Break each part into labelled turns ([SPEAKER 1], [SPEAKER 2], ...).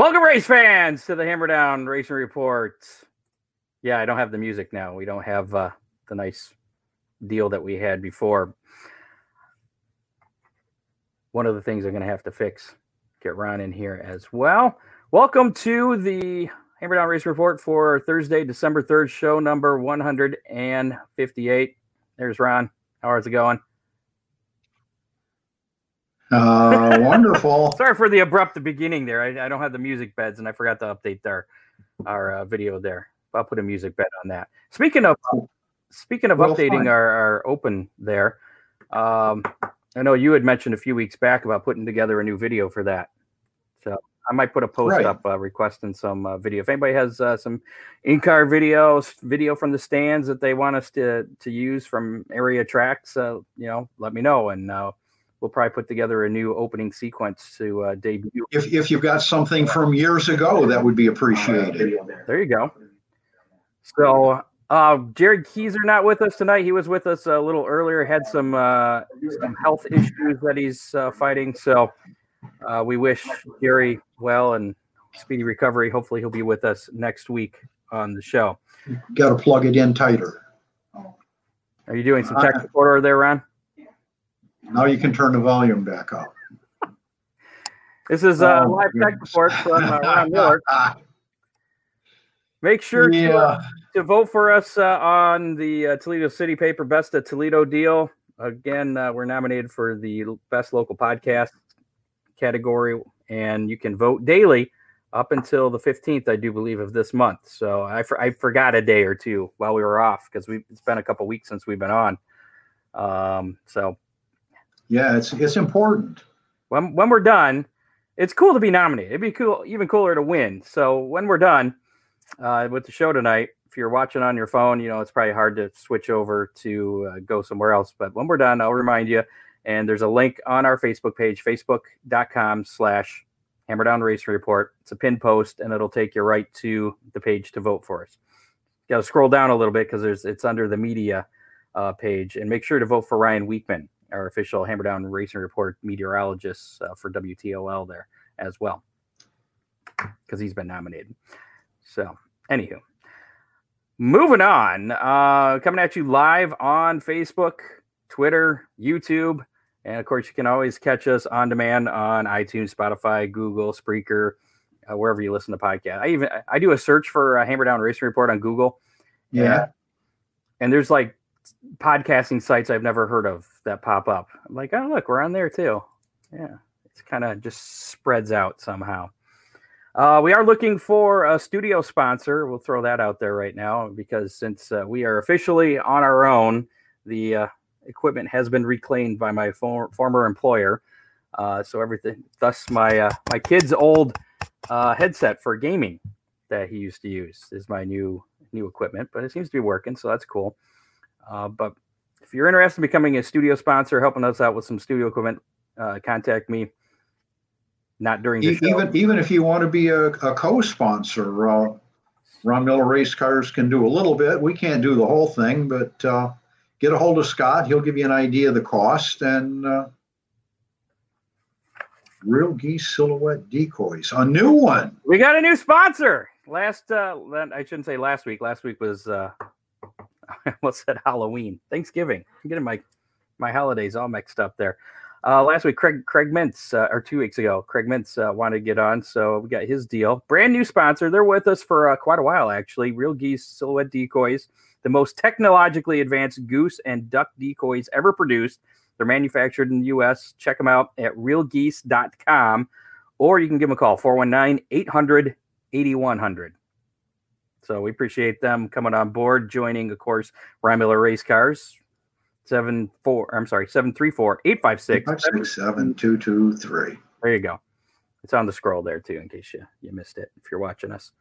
[SPEAKER 1] Welcome, race fans, to the Hammer Down Racing Report. Yeah, I don't have the music now. We don't have uh, the nice deal that we had before. One of the things I'm going to have to fix, get Ron in here as well. Welcome to the Hammer Down Race Report for Thursday, December 3rd, show number 158. There's Ron. How is it going?
[SPEAKER 2] Uh, wonderful.
[SPEAKER 1] Sorry for the abrupt beginning there. I, I, don't have the music beds, and I forgot to update our our uh, video there. I'll put a music bed on that. Speaking of speaking of well, updating our, our open there, um, I know you had mentioned a few weeks back about putting together a new video for that. So I might put a post right. up uh, requesting some uh, video. If anybody has uh, some in-car videos, video from the stands that they want us to to use from area tracks, uh, you know, let me know, and uh, we'll probably put together a new opening sequence to uh, debut.
[SPEAKER 2] If if you've got something from years ago, that would be appreciated.
[SPEAKER 1] There you go. So uh, Jared Keyser not with us tonight. He was with us a little earlier. Had some uh, some health issues that he's uh, fighting. So uh, we wish Gary well and speedy recovery. Hopefully, he'll be with us next week on the show.
[SPEAKER 2] Got to plug it in tighter.
[SPEAKER 1] Are you doing some tech support there, Ron?
[SPEAKER 2] Now you can turn the volume back up.
[SPEAKER 1] This is a uh, oh, live tech report from uh, Ron Miller. Make sure yeah. to, uh, to vote for us uh, on the uh, Toledo City Paper Best of Toledo deal. Again, uh, we're nominated for the Best Local Podcast category, and you can vote daily up until the 15th, I do believe, of this month. So I, for, I forgot a day or two while we were off because it's been a couple weeks since we've been on. Um, so
[SPEAKER 2] yeah, it's it's important.
[SPEAKER 1] When when we're done, it's cool to be nominated. It'd be cool, even cooler to win. So when we're done uh, with the show tonight, if you're watching on your phone, you know it's probably hard to switch over to uh, go somewhere else. But when we're done, I'll remind you. And there's a link on our Facebook page, facebook.com/slash Hammer Down Racing Report. It's a pin post, and it'll take you right to the page to vote for us. You got to scroll down a little bit because there's it's under the media uh, page, and make sure to vote for Ryan Weekman our official Hammer Down Racing Report meteorologist uh, for WTOL there as well, because he's been nominated. So, anywho, moving on, uh, coming at you live on Facebook, Twitter, YouTube, and of course, you can always catch us on demand on iTunes, Spotify, Google, Spreaker, uh, wherever you listen to podcasts. I even I do a search for a Hammer Down Racing Report on Google.
[SPEAKER 2] Yeah.
[SPEAKER 1] And, and there's like podcasting sites I've never heard of that pop up. I'm like, oh look, we're on there too. Yeah, it's kind of just spreads out somehow. Uh, we are looking for a studio sponsor. We'll throw that out there right now because since uh, we are officially on our own, the uh, equipment has been reclaimed by my for- former employer. Uh, so everything, thus my uh, my kid's old uh, headset for gaming that he used to use is my new new equipment, but it seems to be working, so that's cool. Uh, but if you're interested in becoming a studio sponsor, helping us out with some studio equipment, uh, contact me. Not during the
[SPEAKER 2] even show. even if you want to be a, a co-sponsor, uh, Ron Miller Race Cars can do a little bit. We can't do the whole thing, but uh, get a hold of Scott. He'll give you an idea of the cost and uh, real geese silhouette decoys. A new one.
[SPEAKER 1] We got a new sponsor. Last, uh, I shouldn't say last week. Last week was uh, I almost said Halloween, Thanksgiving. I'm getting my my holidays all mixed up there. Uh, last week, Craig Craig Mintz, uh, or two weeks ago, Craig Mintz uh, wanted to get on, so we got his deal. Brand new sponsor. They're with us for uh, quite a while, actually. Real Geese Silhouette Decoys, the most technologically advanced goose and duck decoys ever produced. They're manufactured in the U.S. Check them out at realgeese.com, or you can give them a call 419 800 8100. So we appreciate them coming on board, joining, of course, Ryan Miller Race Cars. Seven four, I'm sorry, seven three four eight five six
[SPEAKER 2] seven two two three.
[SPEAKER 1] There you go. It's on the scroll there too, in case you you missed it if you're watching us.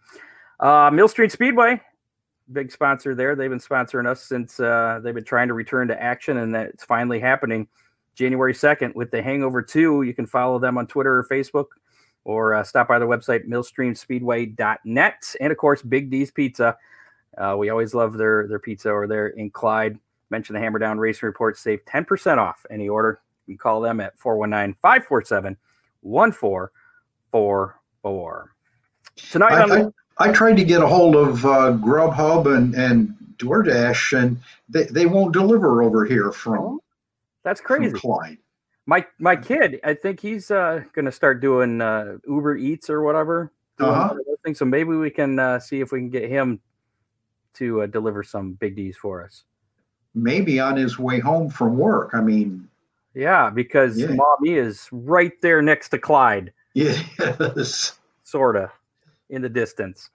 [SPEAKER 1] Uh, Millstream Speedway, big sponsor there. They've been sponsoring us since uh, they've been trying to return to action, and that it's finally happening. January 2nd with the Hangover 2. You can follow them on Twitter or Facebook or uh, stop by the website millstreamspeedway.net and of course big d's pizza. Uh, we always love their their pizza over there in clyde. Mention the hammer down racing report. Save 10% off any order. You can call them at 419-547-1444 Tonight
[SPEAKER 2] I,
[SPEAKER 1] on
[SPEAKER 2] I, I tried to get a hold of uh, Grubhub and, and DoorDash, and they, they won't deliver over here from,
[SPEAKER 1] that's
[SPEAKER 2] from
[SPEAKER 1] crazy.
[SPEAKER 2] Clyde.
[SPEAKER 1] My my kid, I think he's uh, going to start doing uh, Uber Eats or whatever.
[SPEAKER 2] Uh-huh.
[SPEAKER 1] one of those things. So maybe we can uh, see if we can get him to uh, deliver some big D's for us.
[SPEAKER 2] Maybe on his way home from work. I mean,
[SPEAKER 1] Yeah, because
[SPEAKER 2] Yeah.
[SPEAKER 1] mommy is right there next to Clyde,
[SPEAKER 2] yes.
[SPEAKER 1] sorta, in the distance.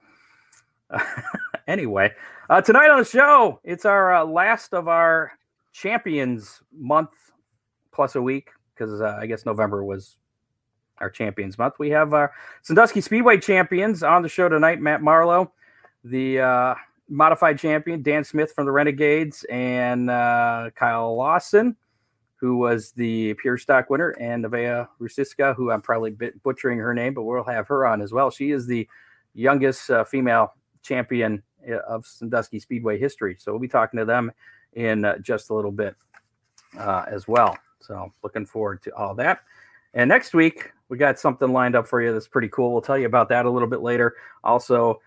[SPEAKER 1] anyway, uh, tonight on the show, it's our uh, last of our champions month plus a week because uh, I guess November was our champions month. We have our Sandusky Speedway champions on the show tonight. Matt Marlowe, the uh, modified champion, Dan Smith from the Renegades, and uh, Kyle Lawson, who was the pure stock winner, and Neveah Rusiska, who I'm probably butchering her name, but we'll have her on as well. She is the youngest uh, female champion uh, of Sandusky Speedway history. So we'll be talking to them in uh, just a little bit as well. So looking forward to all that. And next week, we got something lined up for you that's pretty cool. We'll tell you about that a little bit later. Also,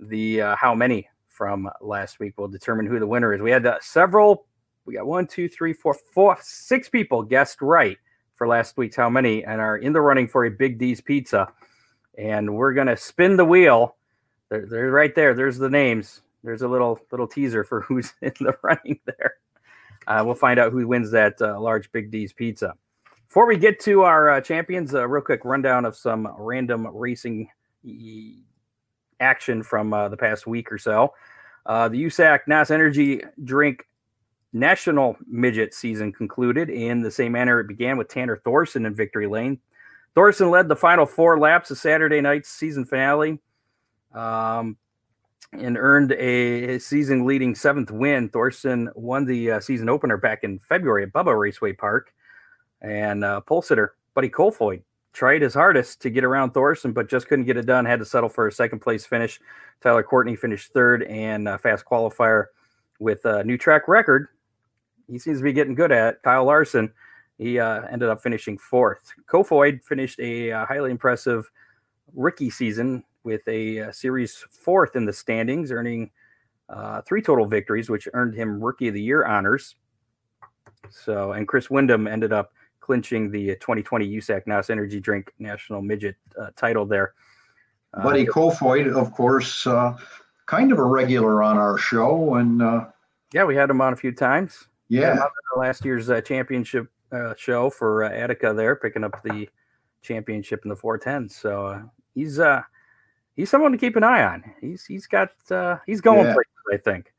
[SPEAKER 1] the uh, how many from last week will determine who the winner is. We had uh, several. We got one, two, three, four, four, six people guessed right for last week's how many and are in the running for a Big D's pizza. And we're gonna spin the wheel. They're, they're right there. There's the names. There's a little little teaser for who's in the running there. Uh, we'll find out who wins that uh, large Big D's pizza. Before we get to our uh, champions, a real quick rundown of some random racing action from uh, the past week or so. Uh, the USAC NOS Energy Drink National Midget season concluded in the same manner it began with Tanner Thorson in victory lane. Thorson led the final four laps of Saturday night's season finale um, and earned a season leading seventh win. Thorson won the uh, season opener back in February at Bubba Raceway Park. And uh, pole sitter Buddy Kofoid tried his hardest to get around Thorson, but just couldn't get it done. Had to settle for a second place finish. Tyler Courtney finished third, and uh, fast qualifier with a new track record. He seems to be getting good at it. Kyle Larson. He uh, ended up finishing fourth. Kofoid finished a uh, highly impressive rookie season with a uh, series fourth in the standings, earning uh, three total victories, which earned him Rookie of the Year honors. So, and Chris Windom ended up clinching the 2020 USAC NOS Energy Drink National Midget uh, title there. Uh,
[SPEAKER 2] Buddy Kofoid, of course, uh, kind of a regular on our show. And uh,
[SPEAKER 1] yeah, we had him on a few times.
[SPEAKER 2] Yeah,
[SPEAKER 1] last year's uh, championship uh, show for uh, Attica there, picking up the championship in the 410. So uh, he's uh he's someone to keep an eye on. He's he's got uh, he's going
[SPEAKER 2] Yeah.
[SPEAKER 1] places, I think.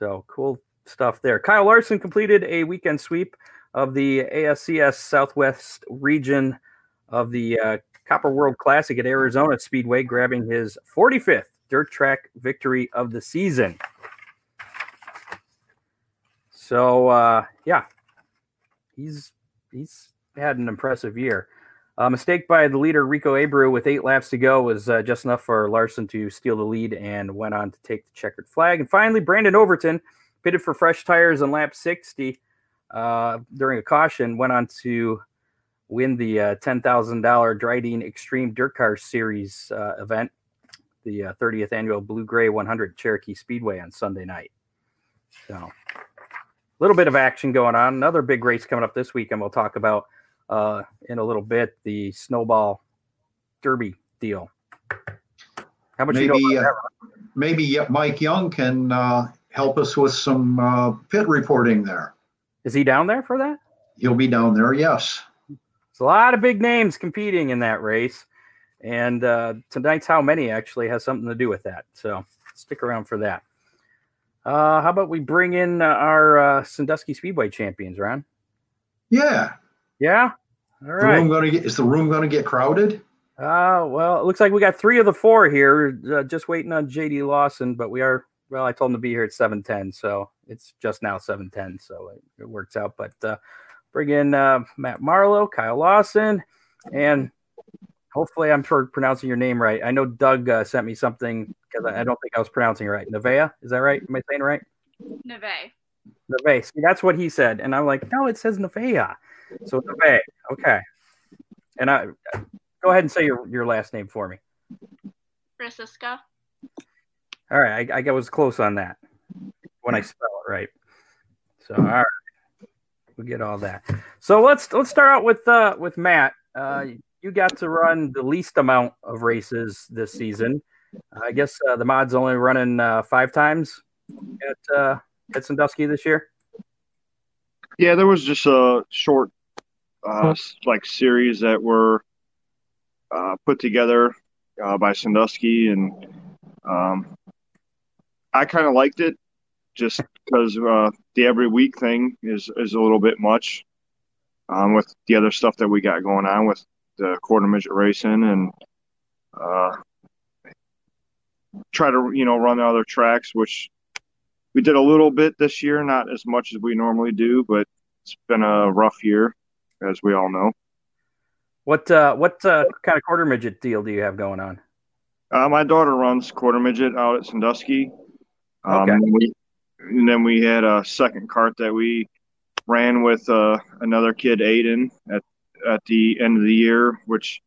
[SPEAKER 1] So cool stuff there. Kyle Larson completed a weekend sweep of the ASCS Southwest region of the uh, Copper World Classic at Arizona Speedway, grabbing his 45th dirt track victory of the season. So uh, yeah, he's he's had an impressive year. A mistake by the leader Rico Abreu with eight laps to go was uh, just enough for Larson to steal the lead and went on to take the checkered flag. And finally, Brandon Overton pitted for fresh tires on lap 60 uh, during a caution, went on to win the uh, $10,000 Drydene Extreme Dirt Car Series uh, event, the uh, 30th annual Blue Gray 100 Cherokee Speedway on Sunday night. So, a little bit of action going on. Another big race coming up this weekend. We'll talk about uh, in a little bit the Snowball Derby deal. How much you know
[SPEAKER 2] maybe uh, maybe Mike Young can uh, help us with some uh, pit reporting there.
[SPEAKER 1] Is he down there for that?
[SPEAKER 2] He'll be down there, yes.
[SPEAKER 1] It's a lot of big names competing in that race. And uh, tonight's How Many actually has something to do with that. So stick around for that. Uh, how about we bring in uh, our uh, Sandusky Speedway champions, Ron?
[SPEAKER 2] Yeah.
[SPEAKER 1] Yeah? All
[SPEAKER 2] The room gonna get is the room gonna get crowded?
[SPEAKER 1] Uh, well, it looks like we got three of the four here, uh, just waiting on JD Lawson, but we are, well, I told him to be here at 710, so it's just now 710, so it, it works out. But uh, bring in uh, Matt Marlowe, Kyle Lawson, and hopefully I'm sure pronouncing your name right. I know Doug uh, sent me something because I, I don't think I was pronouncing it right. Neveah, is that right? Am I saying it right?
[SPEAKER 3] Neve.
[SPEAKER 1] Neve. See, that's what he said. And I'm like, no, it says Neveah. So Neve. Okay. And I go ahead and say your, your last name for me.
[SPEAKER 3] Francisco.
[SPEAKER 1] All right, I, I was close on that when I spell it right. So all right, we get all that. So let's let's start out with uh, with Matt. Uh, you got to run the least amount of races this season. I guess uh, the mod's only running uh, five times at uh, at Sandusky this year.
[SPEAKER 4] Yeah, there was just a short uh, like series that were uh, put together uh, by Sandusky, and um, I kind of liked it just because uh, the every week thing is is a little bit much um, with the other stuff that we got going on with the quarter midget racing and uh, try to you know run the other tracks, which we did a little bit this year, not as much as we normally do, but it's been a rough year, as we all know.
[SPEAKER 1] What uh, what uh, kind of quarter midget deal do you have going on?
[SPEAKER 4] Uh, my daughter runs quarter midget out at Sandusky. Um,
[SPEAKER 1] Okay.
[SPEAKER 4] and, we, and then we had a second cart that we ran with uh, another kid, Aiden, at at the end of the year, which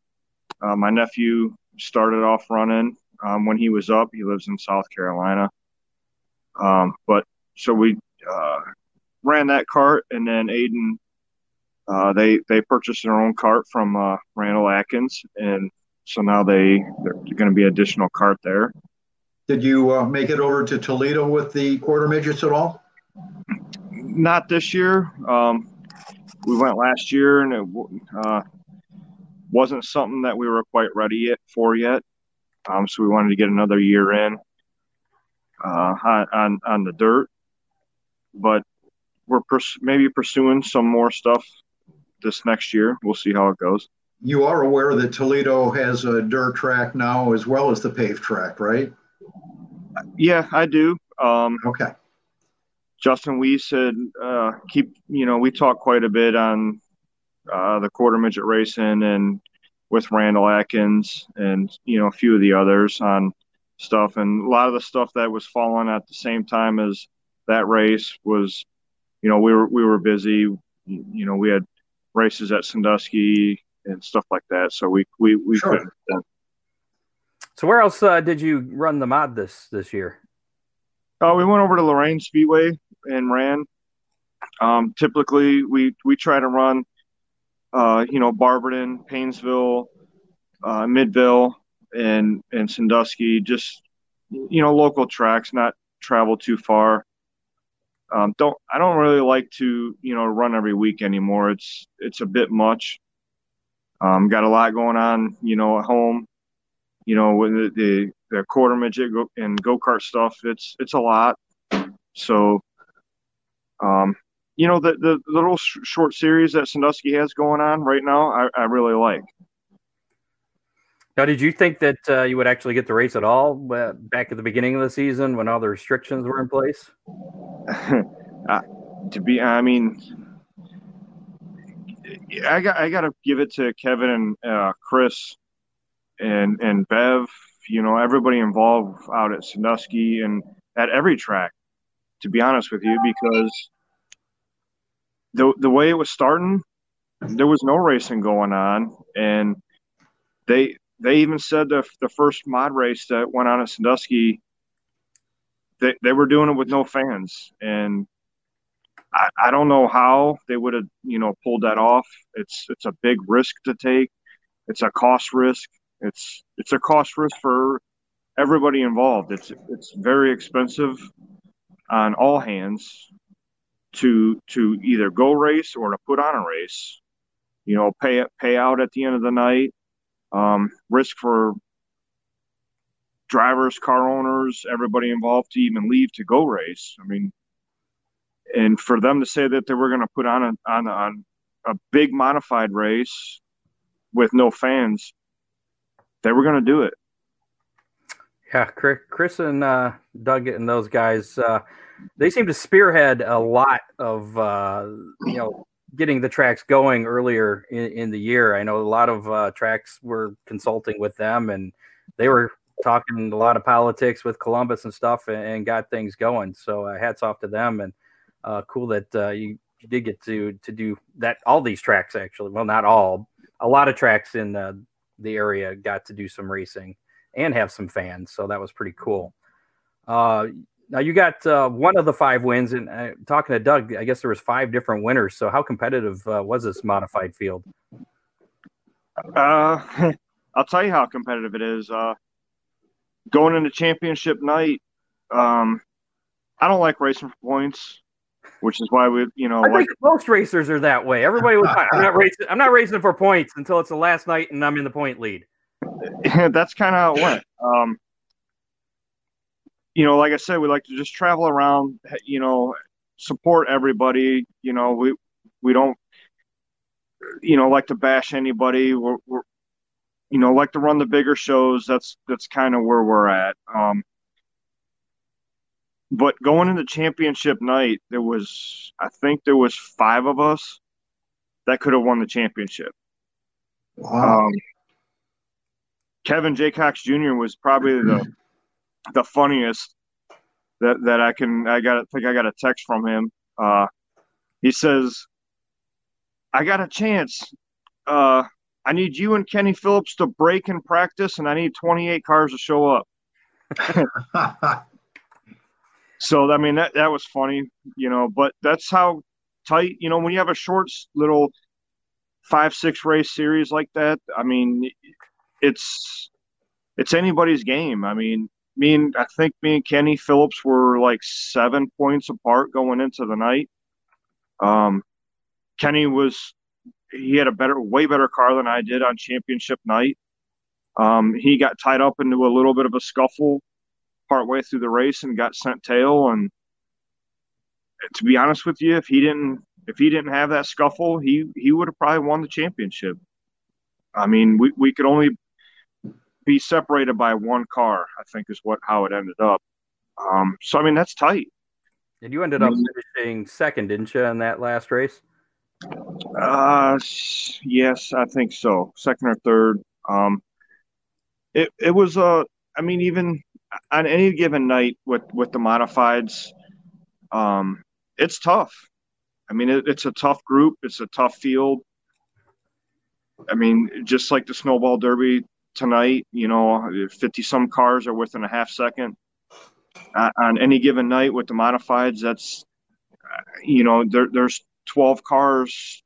[SPEAKER 4] uh, my nephew started off running um, when he was up. He lives in South Carolina. Um, but so we uh, ran that cart, and then Aiden, uh, they they purchased their own cart from uh, Randall Atkins, and so now they they're going to be additional cart there.
[SPEAKER 2] Did you uh, make it over to Toledo with the quarter midgets at all?
[SPEAKER 4] Not this year. Um, we went last year, and it uh, wasn't something that we were quite ready yet for yet. Um, so we wanted to get another year in uh, on, on the dirt, but we're pers- maybe pursuing some more stuff this next year. We'll see how it goes.
[SPEAKER 2] You are aware that Toledo has a dirt track now as well as the paved track, right?
[SPEAKER 4] Yeah, I do. Um,
[SPEAKER 2] Okay.
[SPEAKER 4] Justin we said, uh, keep, you know, we talked quite a bit on uh, the quarter midget racing and with Randall Atkins and, you know, a few of the others on stuff. And a lot of the stuff that was falling at the same time as that race was, you know, we were, we were busy, you know, we had races at Sandusky and stuff like that. So we, we, we
[SPEAKER 2] Sure.
[SPEAKER 4] couldn't.
[SPEAKER 1] So where else uh, did you run the mod this this year?
[SPEAKER 4] Uh, we went over to Lorain Speedway and ran. Um, typically, we we try to run, uh, you know, Barberton, Painesville, uh, Midvale, and and Sandusky. Just you know, local tracks, not travel too far. Um, don't I don't really like to you know run every week anymore. It's it's a bit much. Um, got a lot going on, you know, at home. You know, with the, the the quarter midget go- and go kart stuff. It's it's a lot. So, um, you know, the, the the little sh- short series that Sandusky has going on right now, I, I really like.
[SPEAKER 1] Now, did you think that uh, you would actually get the race at all uh, back at the beginning of the season when all the restrictions were in place?
[SPEAKER 4] uh, to be, I mean, I got I got to give it to Kevin and uh, Chris and and Bev. You know, everybody involved out at Sandusky and at every track. To be honest with you, because the the way it was starting, there was no racing going on, and they they even said the the first mod race that went on at Sandusky, they they were doing it with no fans, and I, I don't know how they would have you know pulled that off. It's it's a big risk to take. It's a cost risk. It's it's a cost risk for everybody involved. It's it's very expensive on all hands to to either go race or to put on a race. You know, pay pay out at the end of the night. Um, risk for drivers, car owners, everybody involved to even leave to go race. I mean, and for them to say that they were going to put on a on, on a big modified race with no fans, they were going to do it.
[SPEAKER 1] Yeah, Chris, Chris and uh, Doug and those guys, uh, they seem to spearhead a lot of uh, you know getting the tracks going earlier in, in the year. I know a lot of uh, tracks were consulting with them, and they were talking a lot of politics with Columbus and stuff, and, and got things going. So uh, hats off to them, and uh, cool that uh, you, you did get to to do that. All these tracks, actually, well, not all, a lot of tracks in uh, the area got to do some racing and have some fans. So that was pretty cool. Now you got uh, one of the five wins, and uh, talking to Doug, I guess there was five different winners. So how competitive uh, was this modified field?
[SPEAKER 4] Uh, I'll tell you how competitive it is. Uh, going into championship night, um, I don't like racing for points, which is why we, you know,
[SPEAKER 1] I
[SPEAKER 4] like,
[SPEAKER 1] think most racers are that way. Everybody was. I'm not racing. I'm not racing for points until it's the last night and I'm in the point lead.
[SPEAKER 4] that's kind of how it went. Um, you know, like I said, we like to just travel around, you know, support everybody. You know, we we don't, you know, like to bash anybody. We're, we're you know, like to run the bigger shows. That's that's kind of where we're at. Um, but going into championship night, there was I think there was five of us that could have won the championship.
[SPEAKER 2] Wow.
[SPEAKER 4] Um, Kevin Jaycox Jr. was probably the the funniest that that I can. I got I think I got a text from him. Uh, he says, "I got a chance. Uh, I need you and Kenny Phillips to break in practice, and I need 28 cars to show up." So I mean that that was funny, you know. But that's how tight, you know, when you have a short little five six race series like that. I mean, it's it's anybody's game. I mean, me and I think me and Kenny Phillips were like seven points apart going into the night. Um, Kenny was he had a better, way better car than I did on championship night. Um, he got tied up into a little bit of a scuffle partway through the race and got sent tail. And to be honest with you, if he didn't if he didn't have that scuffle, he he would have probably won the championship. I mean, we, we could only be separated by one car, I think is what how it ended up. Um, so I mean that's tight.
[SPEAKER 1] And you ended up finishing second, didn't you, in that last race?
[SPEAKER 4] Uh, yes, I think so. Second or third. Um, it it was uh, I mean, even on any given night with with the modifieds, um, it's tough. I mean, it, it's a tough group. It's a tough field. I mean, just like the snowball derby tonight, you know, fifty some cars are within a half second. Uh, on any given night with the modifieds, that's uh, you know, there, there's 12 cars,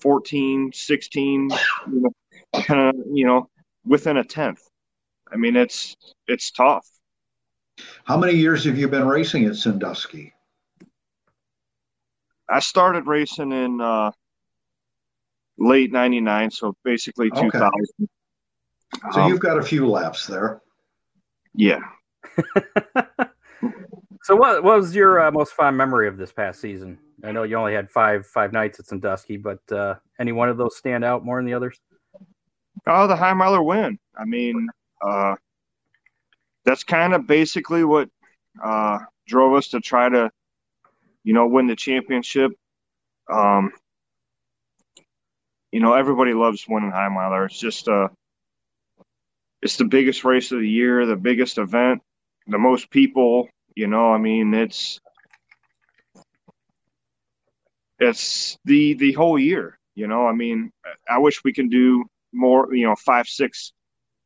[SPEAKER 4] 14, 16, you know, kind of, you know, within a tenth. I mean, it's it's tough.
[SPEAKER 2] How many years have you been racing at Sandusky?
[SPEAKER 4] I started racing in uh, late '99, so basically
[SPEAKER 2] Okay.
[SPEAKER 4] 2000.
[SPEAKER 2] So
[SPEAKER 4] Um,
[SPEAKER 2] you've got a few laps there.
[SPEAKER 4] yeah.
[SPEAKER 1] So, what, what was your uh, most fond memory of this past season? I know you only had five five nights at Sandusky, but uh, any one of those stand out more than the others?
[SPEAKER 4] Oh, the high miler win. I mean, uh, that's kind of basically what uh, drove us to try to, you know, win the championship. Um, you know, everybody loves winning high miler. It's just uh, it's the biggest race of the year, the biggest event, the most people. You know, I mean, it's it's the the whole year. You know, I mean, I wish we can do more. You know, five six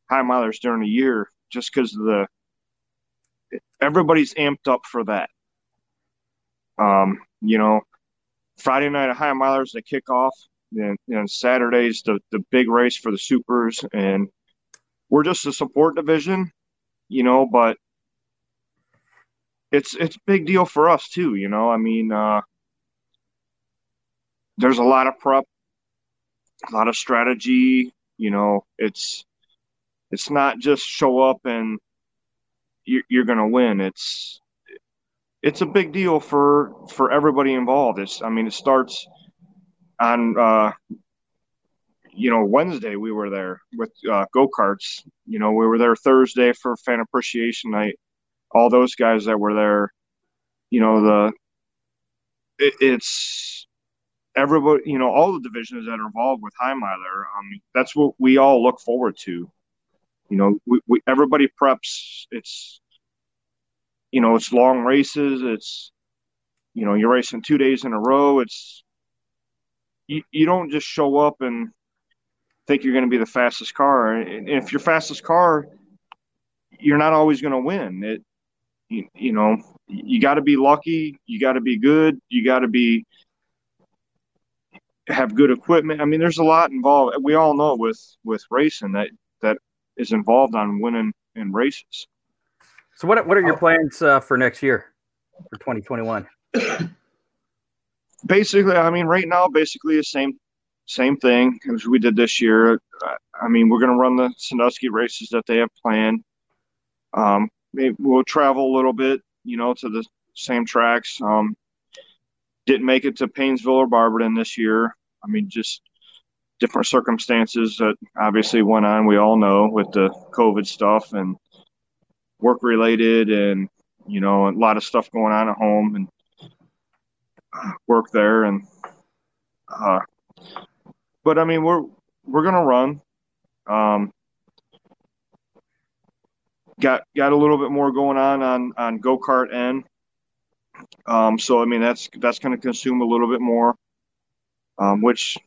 [SPEAKER 4] high milers during the year, just because the everybody's amped up for that. Um, you know, Friday night high milers they kick off, and, and Saturday's the the big race for the supers, and we're just a support division, you know, but it's it's big deal for us too, you know. I mean, uh, there's a lot of prep, a lot of strategy. You know, it's it's not just show up and you're, you're going to win. It's it's a big deal for for everybody involved. It's I mean, it starts on uh, you know Wednesday. We were there with uh, go karts. You know, we were there Thursday for fan appreciation night. All those guys that were there, you know, the it, it's everybody, you know, all the divisions that are involved with High Miler. Um, that's what we all look forward to. You know, we, we everybody preps. It's you know, it's long races. It's you know, you're racing two days in a row. It's you, you don't just show up and think you're going to be the fastest car. And if your fastest car, you're not always going to win. It, you, you know, you got to be lucky. You got to be good. You got to be have good equipment. I mean, there's a lot involved. We all know with with racing that that is involved on winning in races.
[SPEAKER 1] So what what are your plans uh, for next year for 2021?
[SPEAKER 4] basically, I mean, right now, basically the same same thing as we did this year. I mean, we're going to run the Sandusky races that they have planned. Um, we'll travel a little bit, you know, to the same tracks. Um, didn't make it to Painesville or Barberton this year. I mean, just different circumstances that obviously went on. We all know with the COVID stuff and work related, and you know, a lot of stuff going on at home and uh, work there. And uh, but I mean, we're we're gonna run. Um, got got a little bit more going on on on go kart end. Um, so I mean that's that's to consume a little bit more, um, which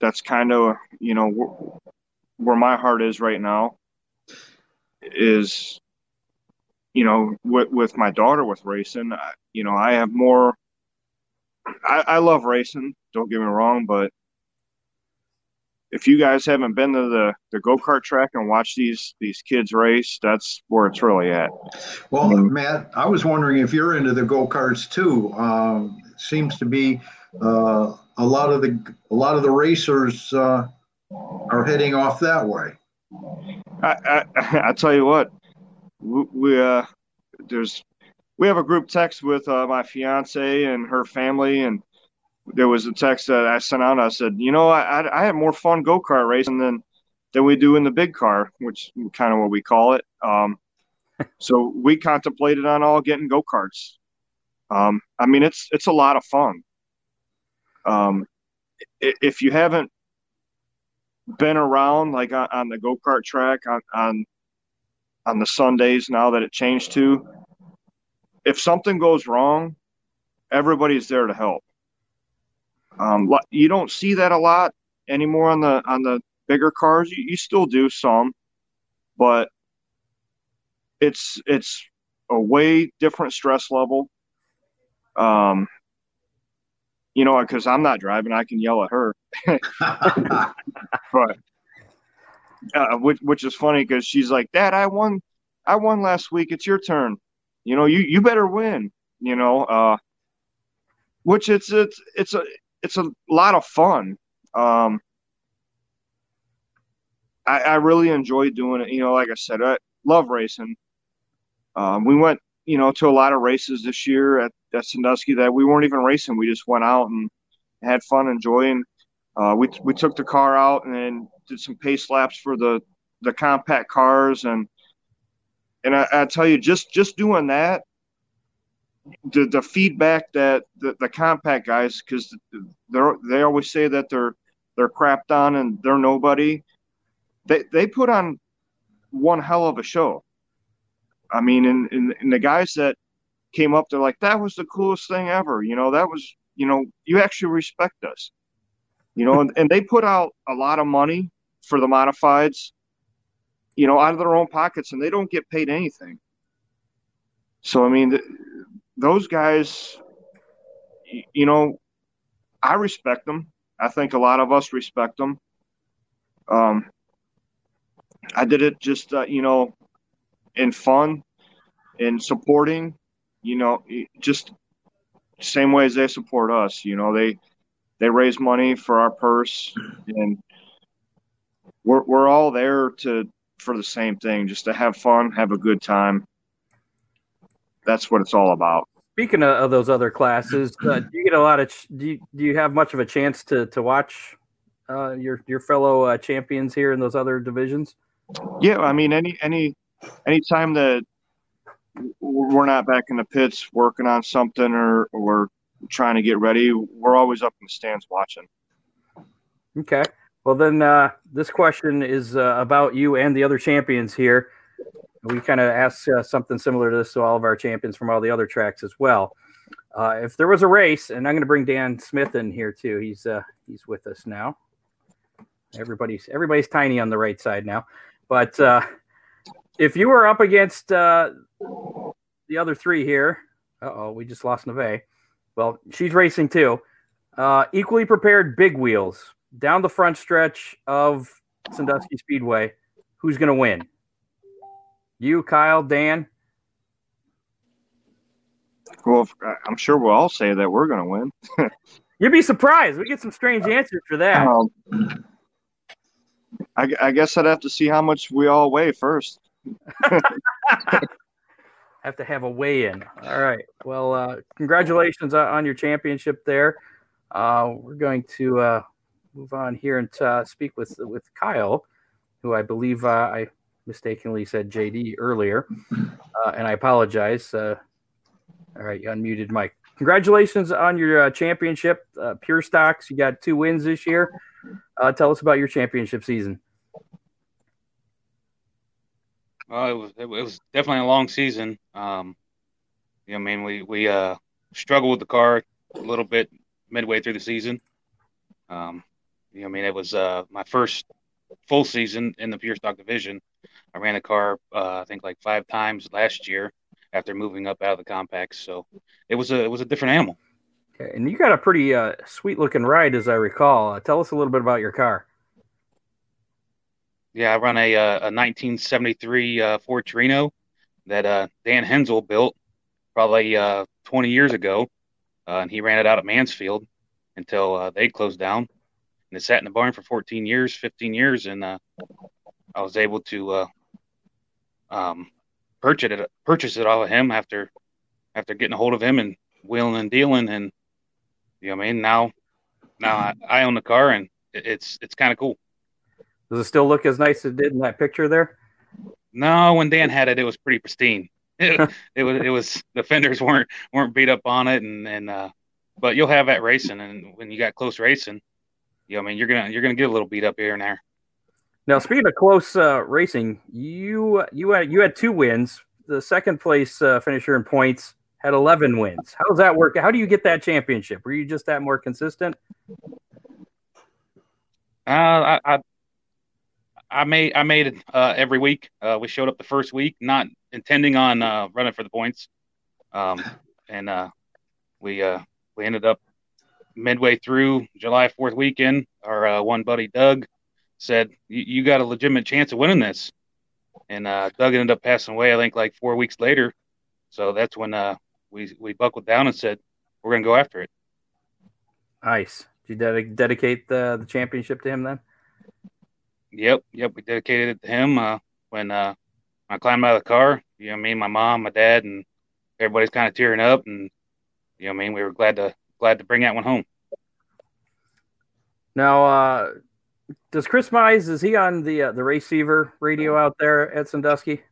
[SPEAKER 4] that's kind of you know where, where my heart is right now. Is you know with with my daughter with racing, I, you know I have more. I, I love racing. Don't get me wrong, but if you guys haven't been to the, the go kart track and watched these these kids race, that's where it's really at.
[SPEAKER 2] Well, Matt, I was wondering if you're into the go karts too. Um, seems to be uh, a lot of the a lot of the racers uh, are heading off that way.
[SPEAKER 4] I, I, I tell you what, we, we uh, there's we have a group text with uh, my fiance and her family and there was a text that I sent out. I said, you know, I I have more fun go kart racing than than we do in the big car, which kind of what we call it. Um, so we contemplated on all getting go karts. Um, I mean, it's it's a lot of fun. Um, if you haven't been around like on, on the go kart track on, on on the Sundays now that it changed to, if something goes wrong, everybody's there to help. Um, you don't see that a lot anymore on the on the bigger cars. You, you still do some, but it's it's a way different stress level. Um, you know, because I'm not driving, I can yell at her. but uh, which which is funny because she's like, Dad, I won, I won last week. It's your turn. You know, you you better win. You know, uh, which it's it's it's a it's a lot of fun. Um, I, I really enjoy doing it. You know, like I said, I love racing. Um, we went, you know, to a lot of races this year at, at Sandusky that we weren't even racing. We just went out and had fun, enjoying. Uh, we we took the car out and did some pace laps for the the compact cars and and I, I tell you, just just doing that the the feedback that the, the compact guys because they're they always say that they're they're crapped on and they're nobody. They they put on one hell of a show. I mean, and, and, and the guys that came up, they're like, that was the coolest thing ever. You know, that was, you know, you actually respect us. You know, and, and they put out a lot of money for the modifieds, you know, out of their own pockets, and they don't get paid anything. So I mean, those guys, you know, I respect them. I think a lot of us respect them. Um, I did it just, uh, you know, in fun, in supporting, you know, just same way as they support us. You know, they they raise money for our purse, and we're we're all there to for the same thing, just to have fun, have a good time that's what it's all about.
[SPEAKER 1] Speaking of, those other classes, uh, do you get a lot of? Do you, do you have much of a chance to to watch uh, your your fellow uh, champions here in those other divisions?
[SPEAKER 4] Yeah, I mean, any any anytime that we're not back in the pits working on something or or trying to get ready, we're always up in the stands watching.
[SPEAKER 1] Okay. Well, then uh, this question is uh, about you and the other champions here we kind of asked uh, something similar to this to all of our champions from all the other tracks as well. Uh, if there was a race, and I'm going to bring Dan Smith in here too. He's uh, he's with us now. Everybody's everybody's tiny on the right side now, but uh, if you were up against uh, the other three here, oh, we just lost Neve. Well, she's racing too. Uh, equally prepared big wheels down the front stretch of Sandusky Speedway. Who's going to win? You, Kyle, Dan?
[SPEAKER 4] Well, I'm sure we'll all say that we're going to win.
[SPEAKER 1] You'd be surprised. We get some strange answers for that. Um,
[SPEAKER 4] I, I, guess I'd have to see how much we all weigh first.
[SPEAKER 1] have to have a weigh in. All right. Well, uh, congratulations on your championship there. Uh, we're going to uh, move on here and uh, speak with with Kyle, who I believe uh, I mistakenly said JD earlier, uh, and I apologize. all right, you unmuted Mike. Congratulations on your championship, Pure Stocks. You got two wins this year. tell us about your championship season.
[SPEAKER 3] Well, it was it was definitely a long season. Um, you know, I mean, we we uh, struggled with the car a little bit midway through the season. Um, you know, I mean, it was uh, my first full season in the pure stock division. I ran the car, uh, I think, like five times last year after moving up out of the compacts. So it was a it was a different animal.
[SPEAKER 1] Okay, and you got a pretty uh, sweet looking ride, as I recall. Uh, tell us a little bit about your car.
[SPEAKER 3] Yeah, I run a, uh, a 1973 uh, Ford Torino that uh, Dan Hensel built probably uh, 20 years ago, uh, and he ran it out at Mansfield until uh, they closed down. And it sat in the barn for 14 years, 15 years, and I was able to um, purchase it purchase it off of him after after getting a hold of him and wheeling and dealing, and you know, what I mean, now now I, I own the car, and it's it's kind of cool.
[SPEAKER 1] Does it still look as nice as it did in that picture there?
[SPEAKER 3] No, when Dan had it, it was pretty pristine. It, it was it was the fenders weren't weren't beat up on it, and and uh, but you'll have that racing, and when you got close racing, you know, I mean, you're gonna you're gonna get a little beat up here and there.
[SPEAKER 1] Now, speaking of close uh, racing, you you had you had two wins. The second place uh, finisher in points had 11 wins. How does that work? How do you get that championship? Were you just that more consistent?
[SPEAKER 3] Uh, I, I I made I made it uh, every week. Uh, we showed up the first week, not intending on uh, running for the points, um, and uh, we uh, we ended up midway through July Fourth weekend. Our one buddy Doug said, "You got a legitimate chance of winning this," and Doug ended up passing away. I think like four weeks later. So that's when we we buckled down and said, "We're gonna go after it."
[SPEAKER 1] Nice. Did you ded- dedicate the the championship to him then?
[SPEAKER 3] Yep, yep. We dedicated it to him uh, when uh, I climbed out of the car. You know, me, my mom, my dad, and everybody's kind of tearing up, and you know, I mean, we were glad to glad to bring that one home.
[SPEAKER 1] Now, uh, does Chris Mize is he on the uh, the receiver radio out there at Sandusky?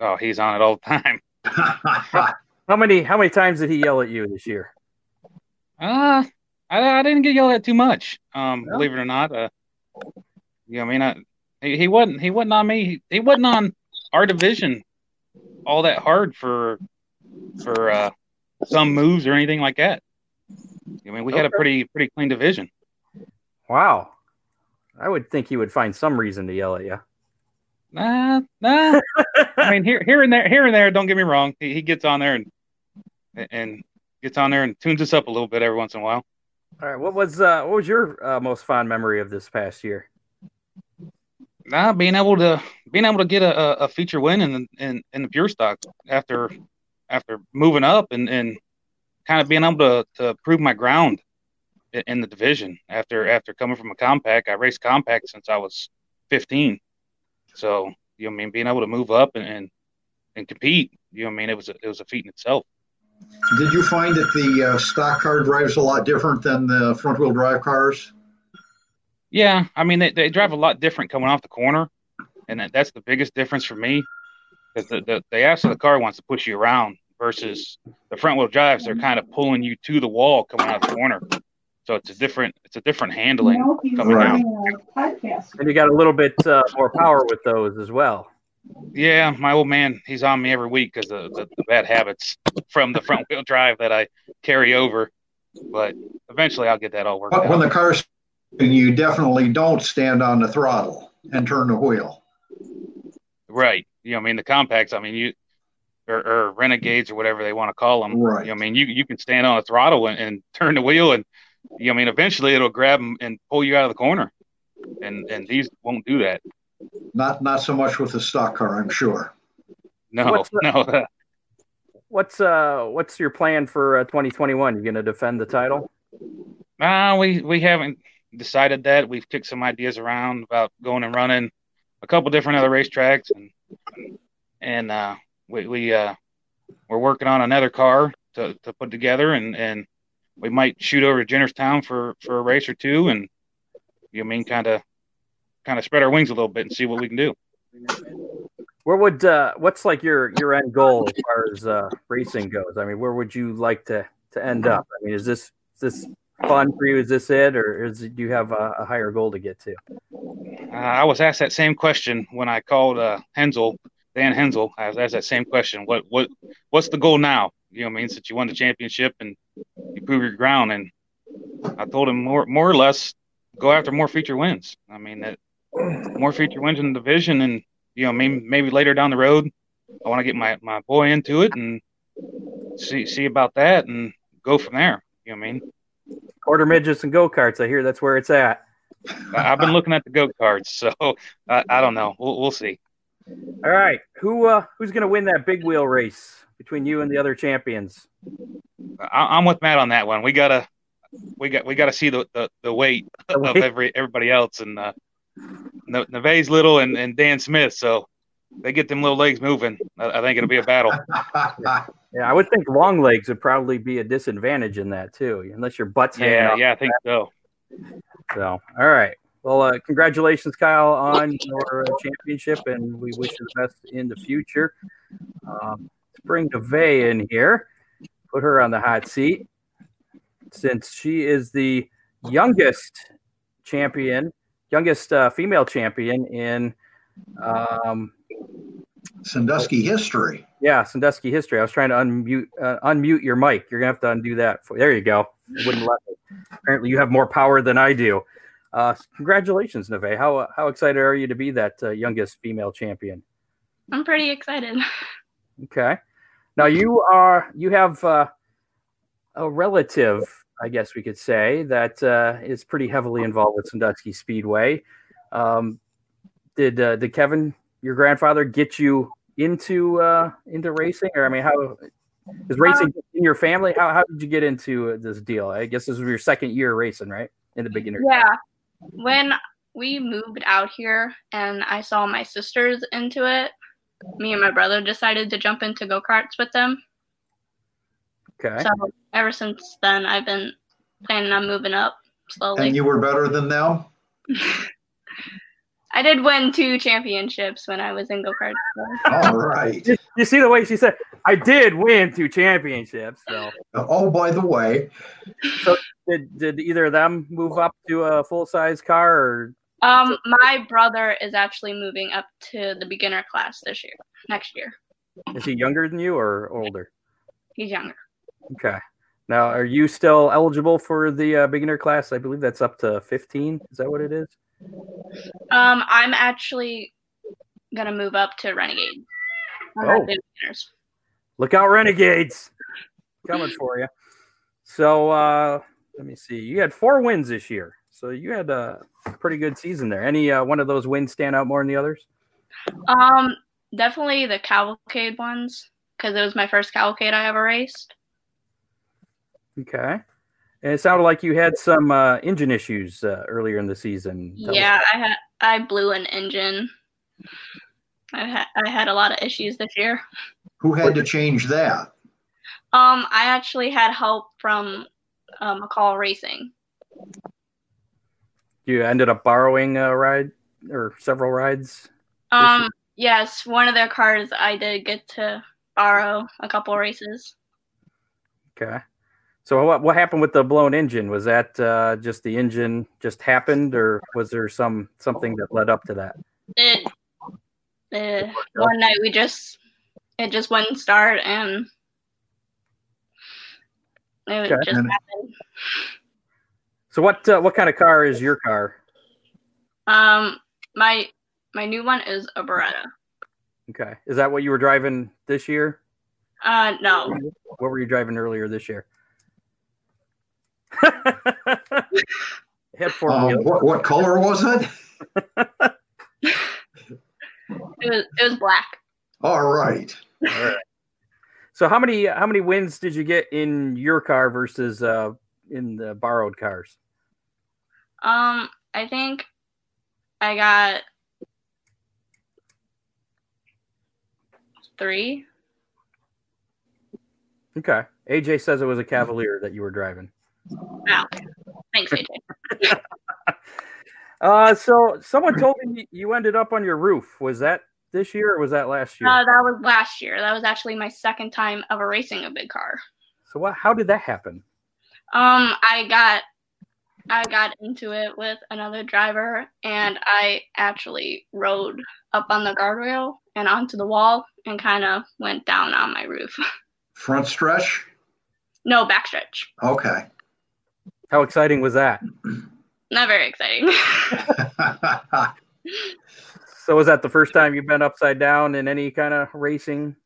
[SPEAKER 3] Oh, he's on it all the time.
[SPEAKER 1] how many how many times did he yell at you this year?
[SPEAKER 3] Uh I, I didn't get yelled at too much. Um, no? believe it or not. Uh, you know, I mean, I, he, he wasn't he wasn't on me. He, he wasn't on our division all that hard for for uh, some moves or anything like that. I mean, we okay. had a pretty pretty clean division.
[SPEAKER 1] Wow, I would think he would find some reason to yell at you.
[SPEAKER 3] Nah, nah. I mean, here here and there, here and there. Don't get me wrong. He, he gets on there and and gets on there and tunes us up a little bit every once in a while.
[SPEAKER 1] All right. What was uh, what was your uh, most fond memory of this past year?
[SPEAKER 3] Nah, being able to being able to get a, a feature win in the in, in the pure stock after after moving up and, and kind of being able to, to prove my ground in, the division after after coming from a compact. I raced compact since I was 15, so you know I mean being able to move up and and, and compete. You know I mean it was a, it was a feat in itself.
[SPEAKER 2] Did you find that the uh, stock car drives a lot different than the front wheel drive cars?
[SPEAKER 3] Yeah, I mean they, they drive a lot different coming off the corner, and that's the biggest difference for me. Because the, the the ass of the car wants to push you around versus the front wheel drives. They're kind of pulling you to the wall coming out the corner. So it's a different it's a different handling coming right. down.
[SPEAKER 1] And you got a little bit uh, more power with those as well.
[SPEAKER 3] Yeah, my old man, he's on me every week because of the, the, bad habits from the front wheel drive that I carry over. But eventually, I'll get that all worked
[SPEAKER 2] but
[SPEAKER 3] out.
[SPEAKER 2] When the car's you definitely don't stand on the throttle and turn the wheel.
[SPEAKER 3] Right. You know, I mean, the compacts. I mean, you or, or renegades or whatever they want to call them.
[SPEAKER 2] Right.
[SPEAKER 3] You know, I mean, you you can stand on a throttle and, and turn the wheel, and you know, I mean, eventually it'll grab them and pull you out of the corner, and and these won't do that.
[SPEAKER 2] Not not so much with the stock car, I'm sure.
[SPEAKER 3] No,
[SPEAKER 1] What's the-
[SPEAKER 3] no.
[SPEAKER 1] What's uh what's your plan for uh, 2021? You going to defend the title?
[SPEAKER 3] Uh, we we haven't decided that. We've kicked some ideas around about going and running a couple different other racetracks, and and uh, we we uh, we're working on another car to, to put together, and and we might shoot over to Jennerstown for for a race or two, and you know, I mean, kind of kind of spread our wings a little bit and see what we can do.
[SPEAKER 1] Where would uh what's like your your end goal as far as uh racing goes? I mean, where would you like to to end up? I mean, is this is this fun for you? Is this it, or is do you have a, a higher goal to get to?
[SPEAKER 3] Uh, I was asked that same question when I called uh, Hensel, Dan Hensel. I was asked that same question. What what what's the goal now? You know, what I mean, since you won the championship and you prove your ground, and I told him more more or less go after more feature wins. I mean, that more feature wins in the division, and you know, maybe maybe later down the road, I want to get my my boy into it and see see about that and go from there. You know what I mean?
[SPEAKER 1] Quarter midgets and go karts. I hear that's where it's at.
[SPEAKER 3] I've been looking at the go karts, so I, I don't know. We'll, we'll see.
[SPEAKER 1] All right, who uh who's going to win that big wheel race between you and the other champions?
[SPEAKER 3] I, I'm with Matt on that one. We gotta we got we gotta see the the, the weight of every everybody else and uh Neve's little and, and Dan Smith, so they get them little legs moving. I, I think it'll be a battle.
[SPEAKER 1] Yeah, I would think long legs would probably be a disadvantage in that too, unless your butt's hanging
[SPEAKER 3] Yeah, yeah, I think so.
[SPEAKER 1] So, all right. Well, uh, congratulations, Kyle, on your uh, championship, and we wish you the best in the future. Um, let's bring DeVay in here, put her on the hot seat, since she is the youngest champion, youngest uh, female champion in, um,
[SPEAKER 2] Sandusky history.
[SPEAKER 1] yeah, Sandusky history. I was trying to unmute uh, unmute your mic. You're gonna have to undo that. For, there you go. It wouldn't let me. Apparently, you have more power than I do. Uh, congratulations, Neve. How how excited are you to be that uh, youngest female champion?
[SPEAKER 5] I'm pretty excited.
[SPEAKER 1] Okay. Now you are you have uh, a relative, I guess we could say, that uh, is pretty heavily involved with Sandusky Speedway. Um, did uh, did Kevin, your grandfather, get you into uh, into racing, or I mean, how is racing in your family? How how did you get into this deal? I guess this was your second year racing, right? In the beginning.
[SPEAKER 5] Yeah. When we moved out here and I saw my sisters into it, me and my brother decided to jump into go karts with them.
[SPEAKER 1] Okay.
[SPEAKER 5] So ever since then, I've been planning on moving up slowly.
[SPEAKER 2] And you were better than them?
[SPEAKER 5] I did win two championships when I was in go karts.
[SPEAKER 2] All right.
[SPEAKER 1] You, you see the way she said, "I did win two championships." So.
[SPEAKER 2] Oh, by the way, So
[SPEAKER 1] Did did either of them move up to a full size car or
[SPEAKER 5] Um, my brother is actually moving up to the beginner class this year, next year.
[SPEAKER 1] is he younger than you or older?
[SPEAKER 5] He's younger.
[SPEAKER 1] Okay. Now, are you still eligible for the uh, beginner class? I believe that's up to 15. Is that what it is?
[SPEAKER 5] Um, I'm actually gonna move up to Renegade. I'm
[SPEAKER 1] Oh.
[SPEAKER 5] beginners.
[SPEAKER 1] Look out, Renegades! Coming for you. So, uh, let me see. You had four wins this year. So you had a pretty good season there. Any uh, one of those wins stand out more than the others?
[SPEAKER 5] Um, definitely the cavalcade ones because it was my first cavalcade I ever raced.
[SPEAKER 1] Okay. And it sounded like you had some uh, engine issues uh, earlier in the season. Tell us
[SPEAKER 5] yeah, I had I blew an engine. I had I had a lot of issues this year.
[SPEAKER 2] who had to change that?
[SPEAKER 5] Um, I actually had help from um, McCall Racing.
[SPEAKER 1] You ended up borrowing a ride or several rides.
[SPEAKER 5] Um, yes, one of their cars I did get to borrow a couple races.
[SPEAKER 1] Okay. So what what happened with the blown engine? Was that uh, just the engine just happened, or was there some something that led up to that?
[SPEAKER 5] It one night we just it just wouldn't start and it
[SPEAKER 1] Okay.
[SPEAKER 5] just
[SPEAKER 2] And-
[SPEAKER 5] happen.
[SPEAKER 1] So what uh, what kind of car is your car?
[SPEAKER 5] Um, my my new one is a Beretta.
[SPEAKER 1] Okay. Is that what you were driving this year?
[SPEAKER 5] Uh, no.
[SPEAKER 1] What were you driving earlier this year? Had four
[SPEAKER 2] Um, what, what color was it?
[SPEAKER 5] It was it was black.
[SPEAKER 2] All right.
[SPEAKER 1] All right. So how many how many wins did you get in your car versus uh, in the borrowed cars?
[SPEAKER 5] Um, I think I got three.
[SPEAKER 1] Okay. AJ says it was a Cavalier that you were driving.
[SPEAKER 5] Wow. Thanks, AJ.
[SPEAKER 1] Uh, so someone told me you ended up on your roof. Was that this year or was that last year?
[SPEAKER 5] Uh, that was last year. That was actually my second time ever racing a big car.
[SPEAKER 1] so what? How did that happen?
[SPEAKER 5] Um, I got I got into it with another driver, and I actually rode up on the guardrail and onto the wall, and kind of went down on my roof.
[SPEAKER 2] Front stretch?
[SPEAKER 5] no back stretch.
[SPEAKER 2] Okay.
[SPEAKER 1] How exciting was that?
[SPEAKER 5] Not very exciting.
[SPEAKER 1] So was that the first time you've been upside down in any kind of racing?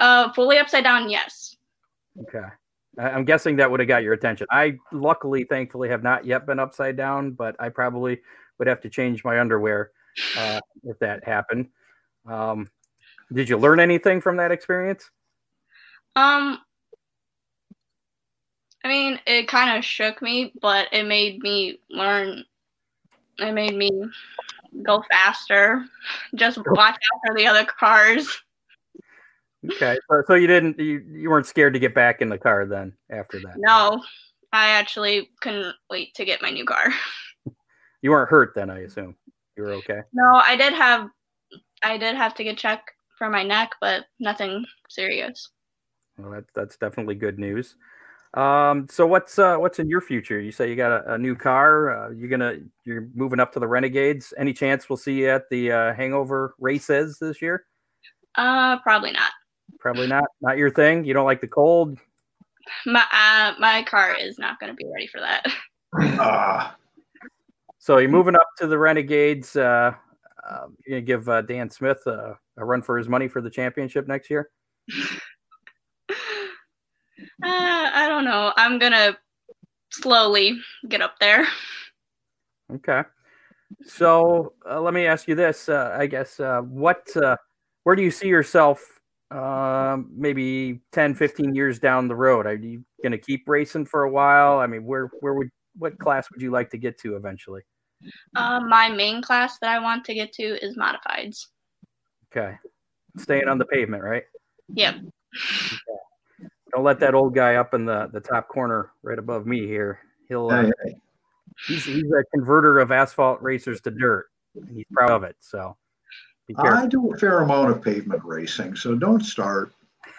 [SPEAKER 5] uh, fully upside down, yes.
[SPEAKER 1] Okay. I'm guessing that would have got your attention. I luckily, thankfully, have not yet been upside down, but I probably would have to change my underwear uh, if that happened. Um, did you learn anything from that experience?
[SPEAKER 5] Um, I mean, it kind of shook me, but it made me learn. It made me go faster. Just watch out for the other cars.
[SPEAKER 1] Okay, so, so you didn't you, you weren't scared to get back in the car then after that.
[SPEAKER 5] No, I actually couldn't wait to get my new car.
[SPEAKER 1] You weren't hurt then, I assume. You were okay.
[SPEAKER 5] No, I did have, I did have to get checked for my neck, but nothing serious.
[SPEAKER 1] Well, that's that's definitely good news. Um, so what's uh, what's in your future? You say you got a, a new car. Uh, you're gonna you're moving up to the Renegades. Any chance we'll see you at the uh, Hangover races this year?
[SPEAKER 5] Uh, probably not.
[SPEAKER 1] Probably not. Not your thing. You don't like the cold.
[SPEAKER 5] My uh, my car is not going to be ready for that.
[SPEAKER 2] Ah,
[SPEAKER 1] So you're moving up to the Renegades. Uh, uh, you're gonna give uh, Dan Smith a, a run for his money for the championship next year.
[SPEAKER 5] Uh, I don't know. I'm gonna slowly get up there.
[SPEAKER 1] Okay. So uh, let me ask you this. Uh, I guess uh, what, uh, where do you see yourself um, maybe 10, 15 years down the road? Are you going to keep racing for a while? I mean, where, where would, what class would you like to get to eventually?
[SPEAKER 5] Uh, my main class that I want to get to is modifieds.
[SPEAKER 1] Okay. Staying on the pavement, right?
[SPEAKER 5] Yep.
[SPEAKER 1] Don't let that old guy up in the, the top corner right above me here. He'll, uh,
[SPEAKER 2] hey, hey.
[SPEAKER 1] he's, he's a converter of asphalt racers to dirt and he's proud of it. So be careful.
[SPEAKER 2] I do a fair amount of pavement racing, so don't start.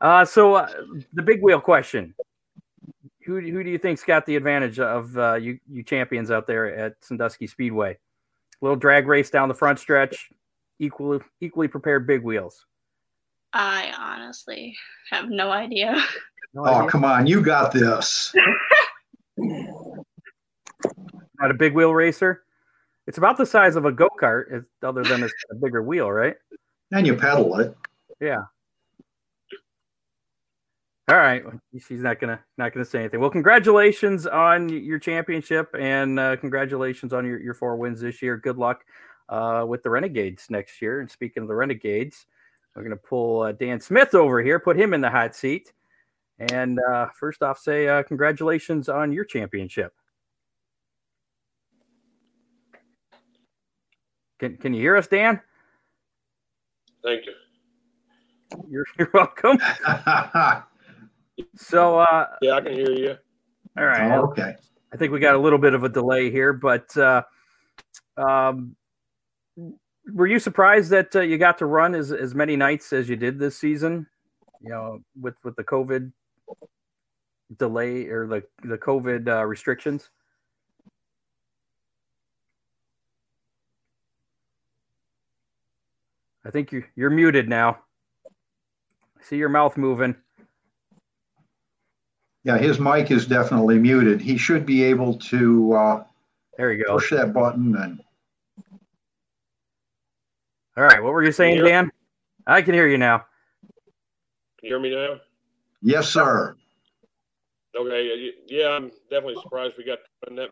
[SPEAKER 1] Uh, so uh, the big wheel question: Who who do you think's got the advantage of uh, you you champions out there at Sandusky Speedway? Little drag race down the front stretch, equally equally prepared big wheels.
[SPEAKER 5] I honestly have no idea.
[SPEAKER 1] No
[SPEAKER 2] Oh,
[SPEAKER 1] idea.
[SPEAKER 2] come on, you got this.
[SPEAKER 1] Not a big wheel racer. It's about the size of a go kart, other than it's a bigger wheel, right?
[SPEAKER 2] And you pedal it.
[SPEAKER 1] Yeah. All right. She's not gonna not gonna say anything. Well, congratulations on your championship and uh, congratulations on your, your four wins this year. Good luck uh, with the Renegades next year. And speaking of the Renegades, we're gonna pull uh, Dan Smith over here, put him in the hot seat, and uh, first off, say uh, congratulations on your championship. Can Can you hear us, Dan?
[SPEAKER 6] Thank you.
[SPEAKER 1] You're, you're welcome. So, uh,
[SPEAKER 6] Yeah, I can hear you.
[SPEAKER 1] all right.
[SPEAKER 2] okay.
[SPEAKER 1] I think we got a little bit of a delay here, but uh, um, were you surprised that uh, you got to run as, as many nights as you did this season? You know, with with the COVID delay or the the COVID uh, restrictions. I think you you're muted now. I see your mouth moving.
[SPEAKER 2] Yeah, his mic is definitely muted. He should be able to uh,
[SPEAKER 1] There you go.
[SPEAKER 2] push that button and
[SPEAKER 1] All right. What were you saying,
[SPEAKER 6] you
[SPEAKER 1] Dan? I can hear you now.
[SPEAKER 6] Can you hear me now?
[SPEAKER 2] Yes, sir.
[SPEAKER 6] Okay. y- y- Yeah, I'm definitely surprised we got to run that.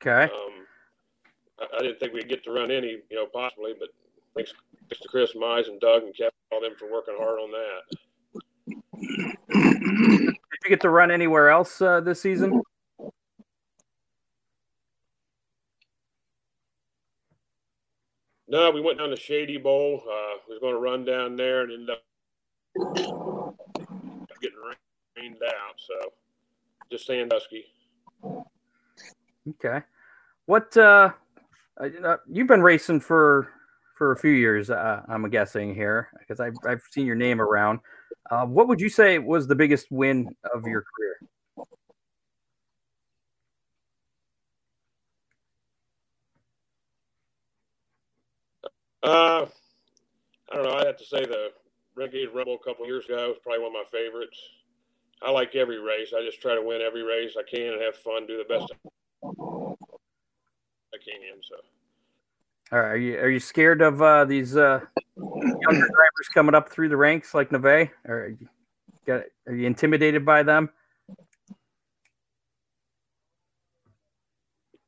[SPEAKER 1] Okay.
[SPEAKER 6] Um, I, didn't think we'd get to run any, you know, possibly, but thanks, to Chris Mize and Doug and Kevin, all them for working hard on that.
[SPEAKER 1] Did you get to run anywhere else uh, this season?
[SPEAKER 6] No, we went down to Shady Bowl. Uh, we was going to run down there and end up getting rained out. So just Sandusky.
[SPEAKER 1] Okay. What uh, uh, you've been racing for for a few years, uh, I'm guessing here, because I've I've seen your name around. Uh, what would you say was the biggest win of your career?
[SPEAKER 6] Uh, I don't know. I'd have to say the Renegade Rumble a couple years ago was probably one of my favorites. I like every race. I just try to win every race I can and have fun, do the best So
[SPEAKER 1] All right, are you are you scared of uh, these uh, younger drivers coming up through the ranks like Neve? Or are you, got, are you intimidated by them?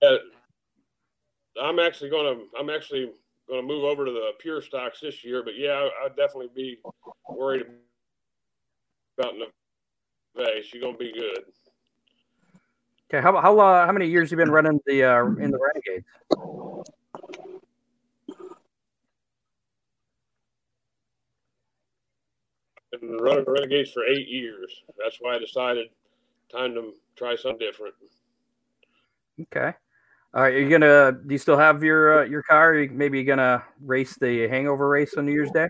[SPEAKER 6] uh, I'm actually gonna I'm actually gonna move over to the pure stocks this year. But yeah, I, I'd definitely be worried about Neve. She's gonna be good.
[SPEAKER 1] Okay, how how uh, how many years you been running the uh, in the Renegades?
[SPEAKER 6] Been running the Renegades for eight years. That's why I decided time to try something different.
[SPEAKER 1] Okay. All right, are you gonna? Do you still have your uh, your car? Are you maybe gonna race the hangover race on New Year's Day?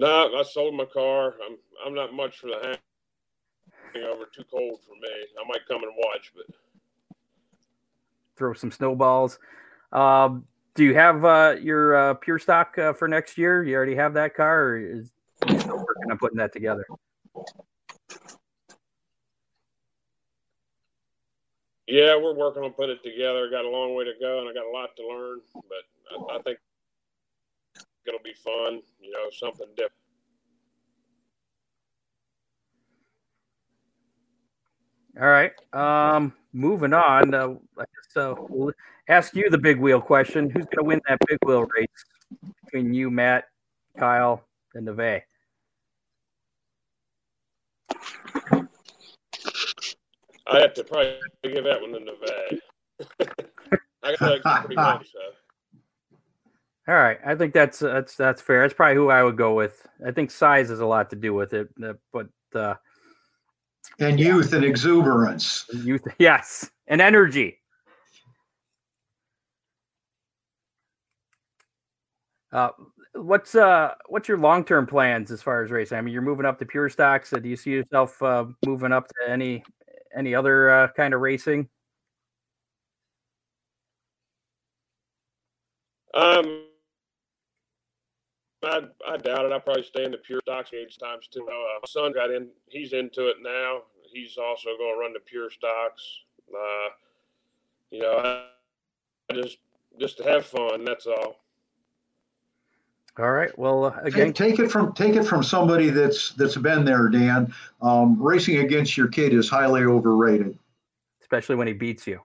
[SPEAKER 6] No, I sold my car. I'm I'm not much for the hangover. Too cold for me. I might come and watch, but
[SPEAKER 1] Throw some snowballs. Um, do you have uh, your uh, pure stock uh, for next year? You already have that car, or is you still working on putting that together?
[SPEAKER 6] yeah, we're working on putting it together. Got a long way to go, and I got a lot to learn. But I, I think it'll be fun. You know, something different.
[SPEAKER 1] All right. Um, moving on. Uh, I guess uh, we'll ask you the big wheel question. Who's going to win that big wheel race between you, Matt, Kyle, and Neve?
[SPEAKER 6] I have to probably give that one to Neve. I got like pretty good, so.
[SPEAKER 1] All right. I think that's that's that's fair. That's probably who I would go with. I think size has a lot to do with it, uh, but uh,
[SPEAKER 2] And youth and exuberance.
[SPEAKER 1] youth, yes, and energy. Uh, what's uh what's your long term plans as far as racing? I mean, you're moving up to pure stocks. So do you see yourself uh, moving up to any any other uh, kind of racing?
[SPEAKER 6] Um, I, I doubt it. I'll probably stay in the pure stocks age times too. Uh, my son got in; he's into it now. He's also going to run the pure stocks. Uh, you know, I, I just just to have fun. That's all.
[SPEAKER 1] All right. Well, uh, again,
[SPEAKER 2] Take, take it from take it from somebody that's that's been there, Dan. Um, racing against your kid is highly overrated.
[SPEAKER 1] especially when he beats you.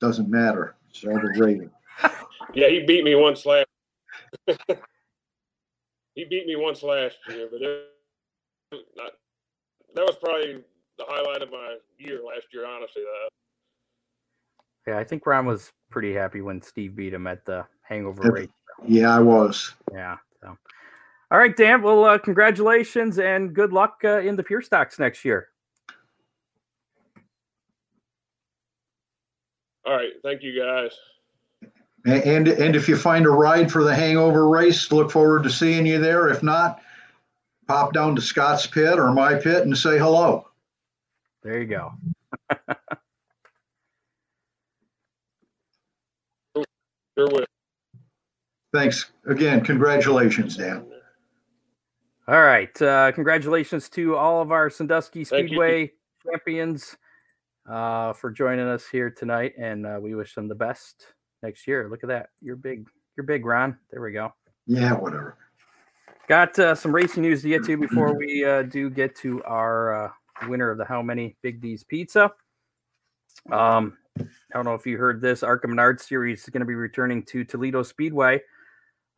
[SPEAKER 2] Doesn't matter. It's overrated.
[SPEAKER 6] Yeah, he beat me once last. he beat me once last year, but it, not, that was probably the highlight of my year last year. Honestly, though.
[SPEAKER 1] Yeah, I think Ron was pretty happy when Steve beat him at the Hangover
[SPEAKER 2] Yep.
[SPEAKER 1] race.
[SPEAKER 2] Yeah, I was.
[SPEAKER 1] Yeah. So, all right, Dan. Well, uh, congratulations and good luck uh, in the Pure Stocks next year.
[SPEAKER 6] All right, thank you guys.
[SPEAKER 2] A- And and if you find a ride for the hangover race, look forward to seeing you there. If not, pop down to Scott's pit or my pit and say hello.
[SPEAKER 1] There you go.
[SPEAKER 2] Thanks again. Congratulations, Dan.
[SPEAKER 1] All right. Uh, congratulations to all of our Sandusky Speedway champions, uh, for joining us here tonight, and uh, we wish them the best next year. Look at that, you're big, you're big, Ron. There we go.
[SPEAKER 2] Yeah, whatever.
[SPEAKER 1] Got uh, some racing news to get to before we uh, do get to our uh, winner of the How Many Big D's Pizza. Um, I don't know if you heard this. ARCA Menard Series is going to be returning to Toledo Speedway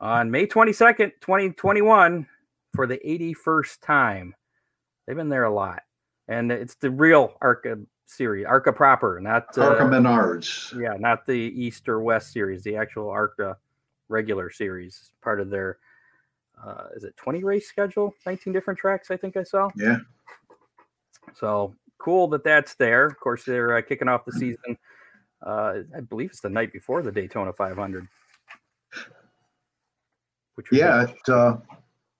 [SPEAKER 1] on May 22nd, 2021 for the 81st time. They've been there a lot. And it's the real ARCA series, ARCA proper, not uh,
[SPEAKER 2] ARCA Menards.
[SPEAKER 1] yeah, not the East or West series, the actual ARCA regular series, part of their uh, is it 20 race schedule, 19 different tracks, I think I saw.
[SPEAKER 2] Yeah.
[SPEAKER 1] So cool that that's there. Of course, they're uh, kicking off the season. Uh, I believe it's the night before the Daytona 500. Which
[SPEAKER 2] Yeah, it, uh,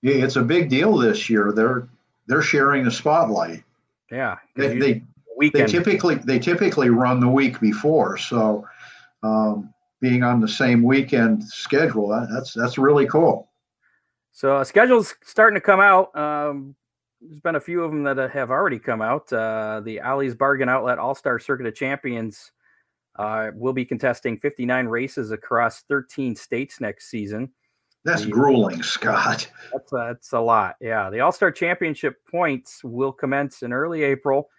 [SPEAKER 2] yeah, it's a big deal this year. They're they're sharing the spotlight.
[SPEAKER 1] Yeah,
[SPEAKER 2] They,
[SPEAKER 1] usually
[SPEAKER 2] they
[SPEAKER 1] the
[SPEAKER 2] they typically they typically run the week before, so um, being on the same weekend schedule, that, that's that's really cool.
[SPEAKER 1] So uh, schedules starting to come out. Um, there's been a few of them that uh, have already come out. Uh, the Ollie's Bargain Outlet All Star Circuit of Champions uh, will be contesting 59 races across 13 states next season.
[SPEAKER 2] That's
[SPEAKER 1] Yeah.
[SPEAKER 2] grueling, Scott.
[SPEAKER 1] That's a, that's a lot. Yeah, the All Star Championship points will commence in early April,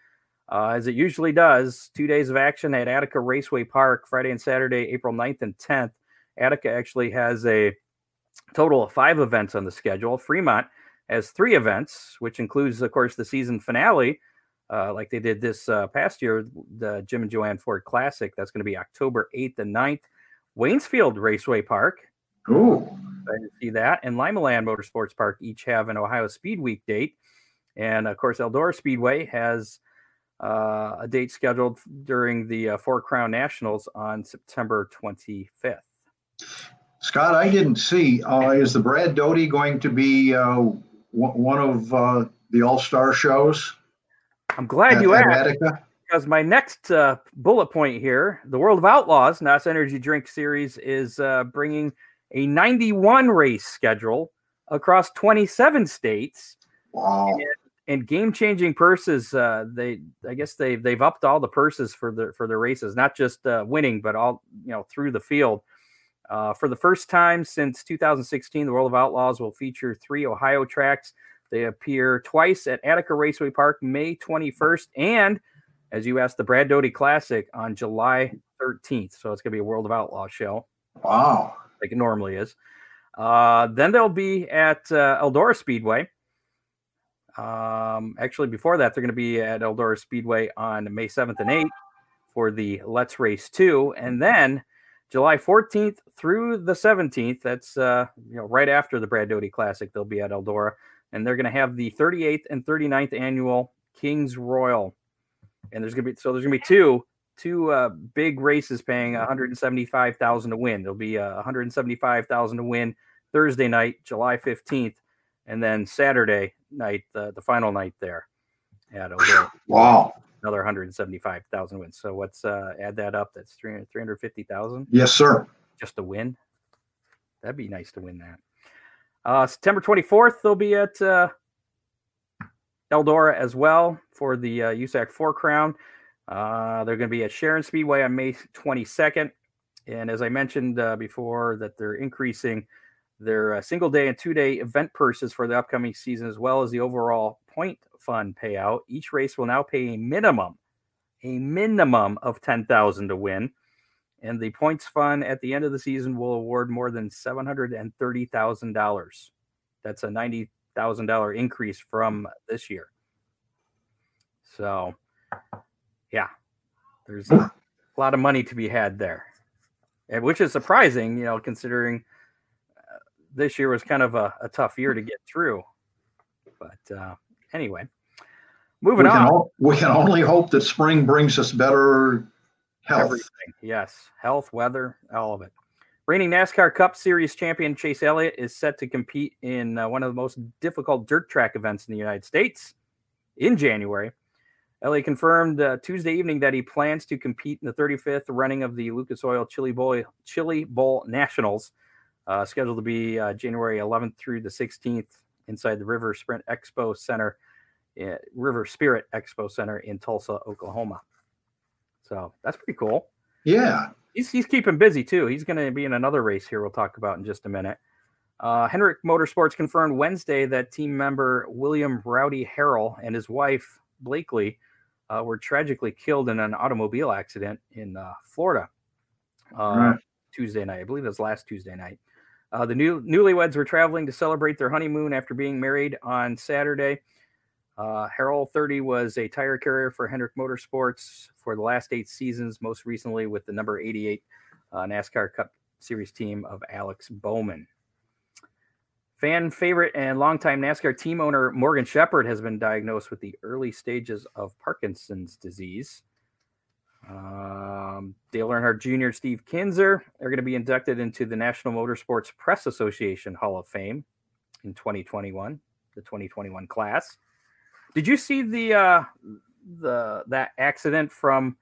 [SPEAKER 1] uh, as it usually does. Two days of action at Attica Raceway Park, Friday and Saturday, April 9th and 10th. Attica actually has a total of five events on the schedule. Fremont has three events, which includes, of course, the season finale, uh, like they did this uh, past year, the Jim and Joanne Ford Classic. That's going to be October 8th and 9th. Waynesfield Raceway Park,
[SPEAKER 2] Ooh,
[SPEAKER 1] Excited to see that. And Limaland Motorsports Park each have an Ohio Speed Week date. And of course, Eldora Speedway has uh, a date scheduled during the uh, Four Crown Nationals on September 25th.
[SPEAKER 2] Scott, I didn't see. Uh, is the Brad Doty going to be uh, w- one of uh, the All Star shows?
[SPEAKER 1] I'm glad
[SPEAKER 2] at-
[SPEAKER 1] you asked
[SPEAKER 2] Attica?
[SPEAKER 1] because my next uh, bullet point here the World of Outlaws, NOS Energy Drink Series, is uh, bringing a 91 race schedule across 27 states.
[SPEAKER 2] Wow.
[SPEAKER 1] And game changing purses uh they i guess they've they've upped all the purses for the for the races not just uh winning but all you know through the field uh for the first time since 2016 the world of outlaws will feature three ohio tracks they appear twice at attica raceway park may 21st and as you asked the brad doty classic on july 13th so it's going to be a world of outlaws show
[SPEAKER 2] Wow.
[SPEAKER 1] like it normally is. Uh, then they'll be at uh, Eldora Speedway. Um, actually, before that, they're going to be at Eldora Speedway on May 7th and 8th for the Let's Race 2. And then July 14th through the 17th, that's uh, you know right after the Brad Doty Classic, they'll be at Eldora. And they're going to have the 38th and 39th annual Kings Royal. And there's going to be so there's going to be two two uh, big races paying 175,000 to win. There'll be uh, 175,000 to win Thursday night, July 15th, and then Saturday night, the, the final night there at Eldora,
[SPEAKER 2] Wow.
[SPEAKER 1] another 175,000 wins. So what's uh, add that up? That's 300 350,000
[SPEAKER 2] Yes, sir.
[SPEAKER 1] just to win. That'd be nice to win that. Uh, September 24th, they'll be at uh, Eldora as well for the uh, USAC Four Crown. Uh, they're going to be at Sharon Speedway on May 22nd. And as I mentioned uh, before, that they're increasing their uh, single day and two day event purses for the upcoming season, as well as the overall point fund payout. Each race will now pay a minimum, a minimum of 10000 to win. And the points fund at the end of the season will award more than $730,000. That's a $90,000 increase from this year. So, yeah, there's a lot of money to be had there, and which is surprising, you know, considering this year was kind of a, a tough year to get through. But uh, anyway, moving
[SPEAKER 2] We
[SPEAKER 1] on.
[SPEAKER 2] o- we can only hope that spring brings us better health.
[SPEAKER 1] Everything. Yes. Health, weather, all of it. Reigning NASCAR Cup Series champion Chase Elliott is set to compete in uh, one of the most difficult dirt track events in the United States in January. Elliott confirmed uh, Tuesday evening that he plans to compete in the 35th running of the Lucas Oil Chili Bowl, Chili Bowl Nationals, uh, scheduled to be uh, January 11th through the 16th inside the River Sprint Expo Center at River Spirit Expo Center in Tulsa, Oklahoma. So that's pretty cool.
[SPEAKER 2] Yeah.
[SPEAKER 1] He's, he's keeping busy too. He's going to be in another race here we'll talk about in just a minute. Uh, Hendrick Motorsports confirmed Wednesday that team member William Rowdy Harrell and his wife Blakely uh, were tragically killed in an automobile accident in uh, Florida uh,
[SPEAKER 2] Right.
[SPEAKER 1] Tuesday night. I believe it was last Tuesday night. Uh, the new newlyweds were traveling to celebrate their honeymoon after being married on Saturday. Uh, Harrell 30 was a tire carrier for Hendrick Motorsports for the last eight seasons, most recently with the number 88 uh, NASCAR Cup Series team of Alex Bowman. Fan favorite and longtime NASCAR team owner Morgan Shepherd has been diagnosed with the early stages of Parkinson's disease. Um, Dale Earnhardt Jr., Steve Kinser are going to be inducted into the National Motorsports Press Association Hall of Fame in 2021, the 2021 class. Did you see the uh, the that accident from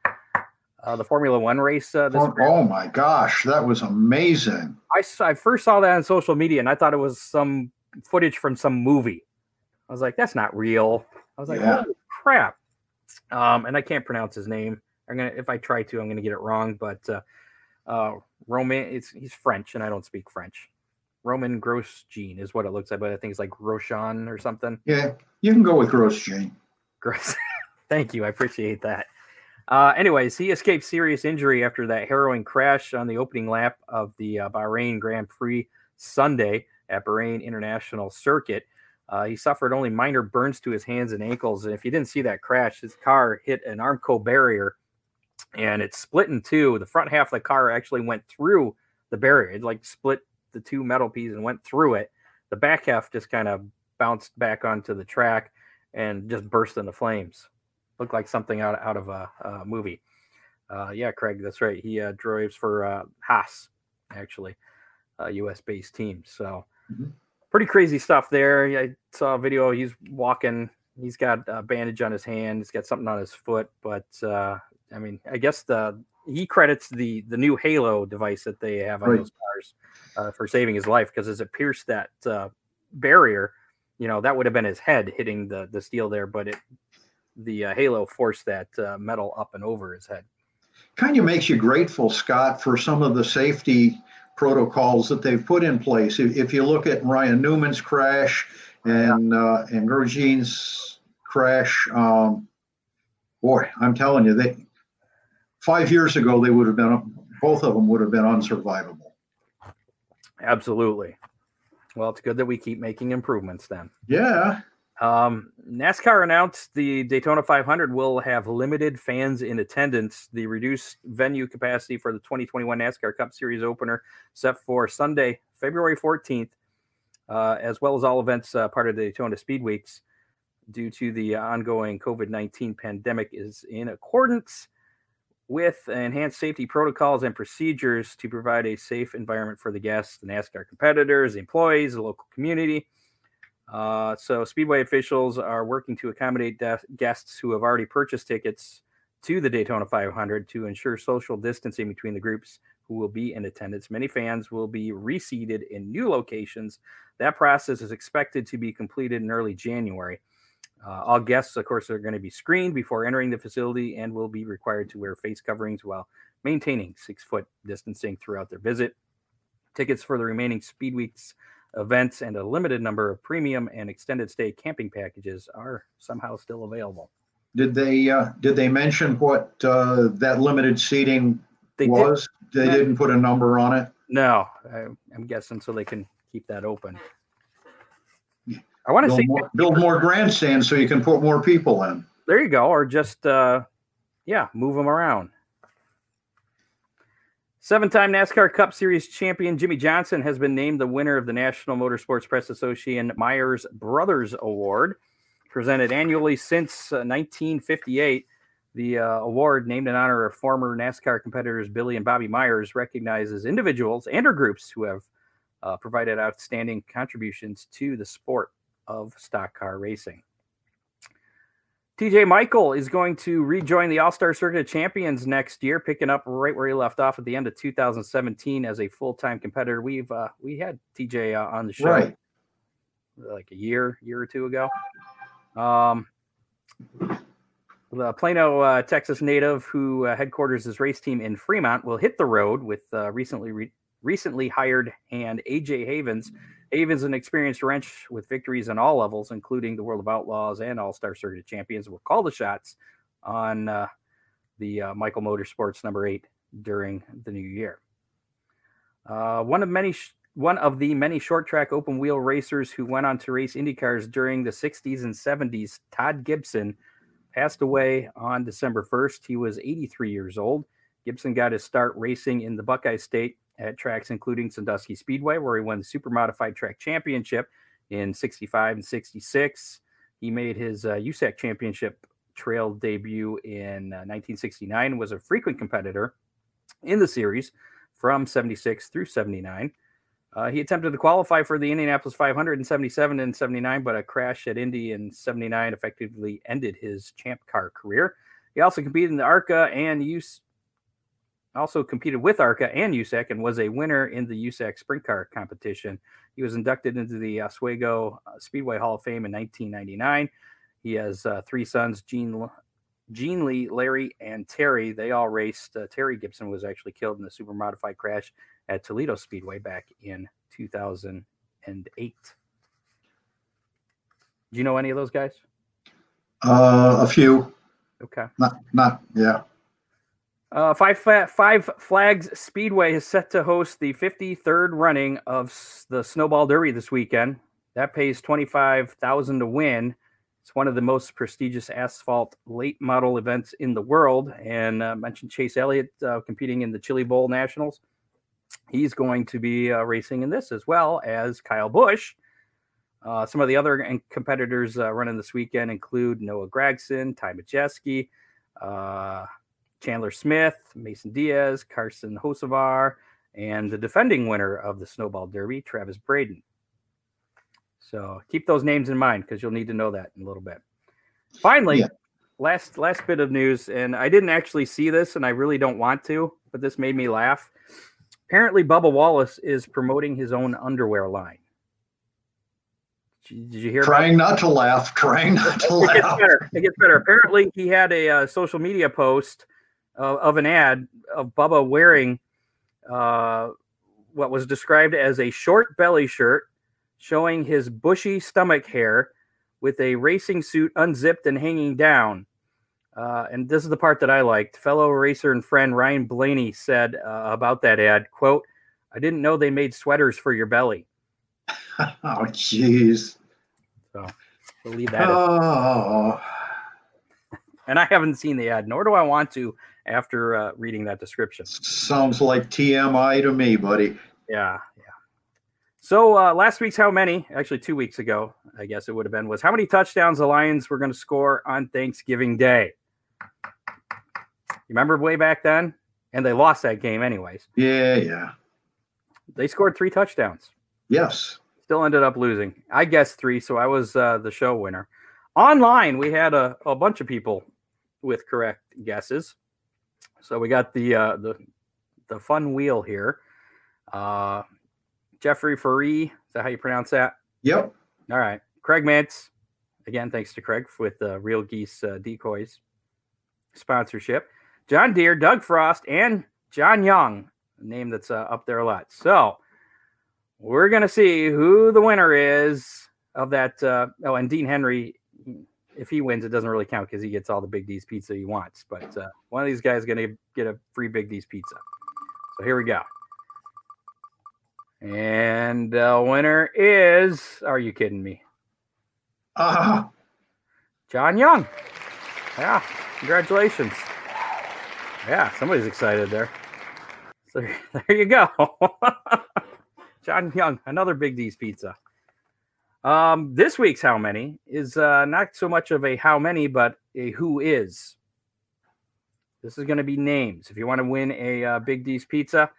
[SPEAKER 1] uh, the Formula One race? Uh, this
[SPEAKER 2] Oh, oh my gosh, that was amazing.
[SPEAKER 1] I I first saw that on social media and I thought it was some footage from some movie. I was like, that's not real. I was like,
[SPEAKER 2] Yeah.
[SPEAKER 1] holy crap. Um, and I can't pronounce his name. I'm gonna if I try to, I'm gonna get it wrong. But uh, uh, Roman, it's he's French and I don't speak French. Romain Grosjean is what it looks like, but I think it's like Roshan or something.
[SPEAKER 2] Yeah, you can go with Grosjean.
[SPEAKER 1] Gross. Thank you. I appreciate that. Uh, anyways, he escaped serious injury after that harrowing crash on the opening lap of the uh, Bahrain Grand Prix Sunday at Bahrain International Circuit. Uh, he suffered only minor burns to his hands and ankles. And if you didn't see that crash, his car hit an Armco barrier and it's split in two. The front half of the car actually went through the barrier. It like split the two metal pieces and went through it. The back half just kind of bounced back onto the track and just burst into flames. Looked like something out, out of a, a movie. Uh, yeah, Craig, that's right. He uh, drives for uh, Haas, actually, a U.S. based team. So
[SPEAKER 2] Mhm.
[SPEAKER 1] pretty crazy stuff there. I saw a video. He's walking. He's got a bandage on his hand. He's got something on his foot. But uh, I mean, I guess the he credits the the new Halo device that they have on
[SPEAKER 2] Right.
[SPEAKER 1] those cars uh, for saving his life because as it pierced that uh, barrier, you know that would have been his head hitting the the steel there, but it the uh, Halo forced that uh, metal up and over his head.
[SPEAKER 2] Kind of makes you grateful, Scott, for some of the safety protocols that they've put in place. If, if you look at Ryan Newman's crash and uh, and Grosjean's crash, um, boy, I'm telling you, they five years ago they would have been both of them would have been unsurvivable.
[SPEAKER 1] Absolutely. Well, it's good that we keep making improvements then.
[SPEAKER 2] Yeah,
[SPEAKER 1] Um, NASCAR announced the Daytona 500 will have limited fans in attendance. The reduced venue capacity for the 2021 NASCAR Cup Series opener set for Sunday, February 14th, uh, as well as all events uh, part of the Daytona Speed Weeks, due to the ongoing COVID 19 pandemic, is in accordance with enhanced safety protocols and procedures to provide a safe environment for the guests, the NASCAR competitors, the employees, the local community. Uh, so, Speedway officials are working to accommodate de- guests who have already purchased tickets to the Daytona 500 to ensure social distancing between the groups who will be in attendance. Many fans will be reseated in new locations. That process is expected to be completed in early January. Uh, all guests, of course, are going to be screened before entering the facility and will be required to wear face coverings while maintaining six foot distancing throughout their visit. Tickets for the remaining Speed Weeks events and a limited number of premium and extended stay camping packages are somehow still available.
[SPEAKER 2] did they uh, did they mention what uh, that limited seating
[SPEAKER 1] They did
[SPEAKER 2] was? They didn't put a number on it.
[SPEAKER 1] no, I, I'm guessing so they can keep that open. I want to say
[SPEAKER 2] more, build more grandstands so you can put more people in.
[SPEAKER 1] there you go, or just uh, yeah, move them around. Seven-time NASCAR Cup Series champion Jimmie Johnson has been named the winner of the National Motorsports Press Association Myers Brothers Award, presented annually since uh, 1958. The uh, award, named in honor of former NASCAR competitors Billy and Bobby Myers, recognizes individuals and or groups who have uh, provided outstanding contributions to the sport of stock car racing. TJ Michael is going to rejoin the All Star Circuit of Champions next year, picking up right where he left off at the end of 2017 as a full time competitor. We've uh, we had TJ uh, on the show
[SPEAKER 2] Right.
[SPEAKER 1] like a year, year or two ago. Um, The Plano, uh, Texas native who uh, headquarters his race team in Fremont will hit the road with uh, recently re- recently hired hand AJ Havens. Havens, an experienced wrench with victories on all levels, including the World of Outlaws and All Star Circuit Champions, will call the shots on uh, the uh, Michael Motorsports number eight during the new year. Uh, one of many. Sh- one of the many short track open wheel racers who went on to race Indy cars during the 60s and 70s, Todd Gibson, passed away on December 1st. He was 83 years old. Gibson got his start racing in the Buckeye State at tracks including Sandusky Speedway, where he won the Super Modified Track Championship in 65 and 66. He made his uh, USAC Championship trail debut in uh, 1969 was a frequent competitor in the series from 76 through 79. Uh, he attempted to qualify for the Indianapolis 500 in 77 and 79, but a crash at Indy in 79 effectively ended his champ car career. He also competed in the ARCA and use also competed with ARCA and USAC and was a winner in the USAC sprint car competition. He was inducted into the Oswego Speedway Hall of Fame in 1999. He has uh, three sons, Gene, Gene Lee, Larry, and Terry. They all raced. Uh, Terry Gibson was actually killed in a super modified crash at Toledo Speedway back in 2008. Do you know any of those guys?
[SPEAKER 2] Uh, a few.
[SPEAKER 1] Okay.
[SPEAKER 2] Not, not, yeah.
[SPEAKER 1] Uh, Five Five Flags Speedway is set to host the 53rd running of the Snowball Derby this weekend. That pays 25,000 to win. It's one of the most prestigious asphalt late model events in the world. And uh, mentioned Chase Elliott uh, competing in the Chili Bowl Nationals. He's going to be uh, racing in this as well as Kyle Busch. Uh, some of the other competitors uh, running this weekend include Noah Gragson, Ty Majeski, uh, Chandler Smith, Mason Diaz, Carson Hocevar, and the defending winner of the Snowball Derby, Travis Braden. So keep those names in mind because you'll need to know that in a little bit. Finally, yeah. last last bit of news, and I didn't actually see this, and I really don't want to, but this made me laugh. Apparently, Bubba Wallace is promoting his own underwear line. Did you hear?
[SPEAKER 2] Trying not to laugh. Trying not to laugh.
[SPEAKER 1] It gets better. It gets better. Apparently, he had a uh, social media post uh, of an ad of Bubba wearing uh, what was described as a short belly shirt showing his bushy stomach hair with a racing suit unzipped and hanging down. Uh, and this is the part that I liked. Fellow racer and friend Ryan Blaney said uh, about that ad, quote, I didn't know they made sweaters for your belly.
[SPEAKER 2] oh, jeez.
[SPEAKER 1] So we'll leave that.
[SPEAKER 2] Oh.
[SPEAKER 1] And I haven't seen the ad, nor do I want to after uh, reading that description.
[SPEAKER 2] Sounds like TMI to me, buddy.
[SPEAKER 1] Yeah, yeah. So uh, last week's how many? Actually, two weeks ago, I guess it would have been was how many touchdowns the Lions were going to score on Thanksgiving Day. You remember way back then? And they lost that game anyways.
[SPEAKER 2] Yeah, yeah.
[SPEAKER 1] They scored three touchdowns.
[SPEAKER 2] Yes.
[SPEAKER 1] Still ended up losing. I guessed three, so I was uh, the show winner. Online, we had a, a bunch of people with correct guesses. So we got the uh, the the fun wheel here. Uh, Jeffrey Faree, is that how you pronounce that?
[SPEAKER 2] Yep.
[SPEAKER 1] All right. Craig Mantz, again, thanks to Craig with the uh, Real Geese uh, Decoys sponsorship. John Deere, Doug Frost, and John Young, a name that's uh, up there a lot. So we're going to see who the winner is of that. Uh, oh, and Dean Henry, if he wins, it doesn't really count because he gets all the Big D's pizza he wants. But uh, one of these guys is going to get a free Big D's pizza. So here we go. And the winner is, are you kidding me?
[SPEAKER 2] Uh-huh.
[SPEAKER 1] John Young. Yeah, congratulations. Yeah, somebody's excited there. So there you go. John Young, another Big D's pizza. Um, this week's how many is uh, not so much of a how many, but a who is. This is going to be names. If you want to win a uh, Big D's pizza,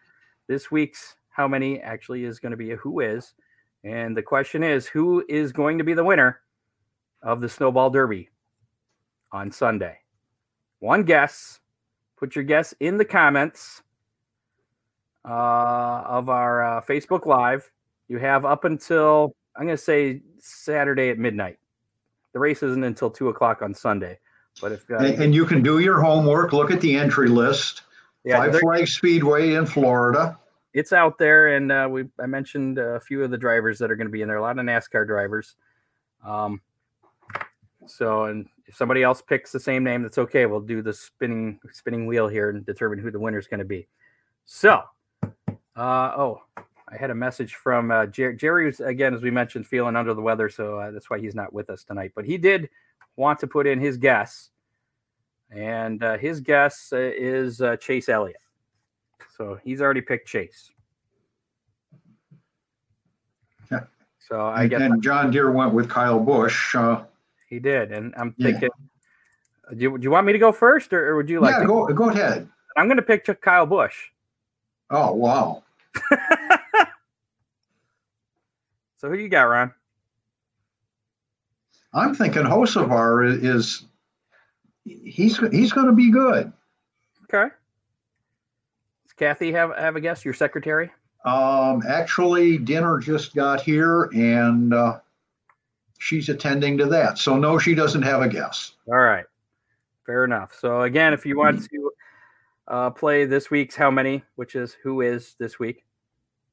[SPEAKER 1] this week's how many actually is going to be a who is. And the question is who is going to be the winner of the Snowball Derby on Sunday? One guess. Put your guess in the comments uh, of our uh, Facebook Live. You have up until, I'm going to say Saturday at midnight the race isn't until two o'clock on Sunday. But if uh,
[SPEAKER 2] And, and you can do your homework, look at the entry list.
[SPEAKER 1] yeah,
[SPEAKER 2] Five
[SPEAKER 1] there-
[SPEAKER 2] Flag Speedway in Florida.
[SPEAKER 1] it's out there, and uh, we I mentioned a few of the drivers that are going to be in there. A lot of NASCAR drivers. Um, so, and if somebody else picks the same name, that's okay. We'll do the spinning spinning wheel here and determine who the winner is going to be. So, uh, oh, I had a message from uh, Jer- Jerry. Was, again, as we mentioned, feeling under the weather, so uh, that's why he's not with us tonight. But he did want to put in his guess, and uh, his guess uh, is uh, Chase Elliott. So he's already picked Chase.
[SPEAKER 2] Yeah.
[SPEAKER 1] So I
[SPEAKER 2] And,
[SPEAKER 1] guess
[SPEAKER 2] and John Deere went with Kyle Busch. Uh,
[SPEAKER 1] he did, and I'm
[SPEAKER 2] Yeah.
[SPEAKER 1] thinking. Do you, do you want me to go first, or, or would you like?
[SPEAKER 2] yeah,
[SPEAKER 1] to?
[SPEAKER 2] go go ahead.
[SPEAKER 1] I'm going to pick Kyle Busch.
[SPEAKER 2] Oh wow.
[SPEAKER 1] so who you got, Ron?
[SPEAKER 2] I'm thinking Hocevar is, is he's he's going to be good.
[SPEAKER 1] Okay. Does Kathy have have a guess? Your secretary?
[SPEAKER 2] Um, actually, dinner just got here and uh, she's attending to that. So no, she doesn't have a guess.
[SPEAKER 1] All right. Fair enough. So again, if you want to uh, play this week's How Many, which is who is this week,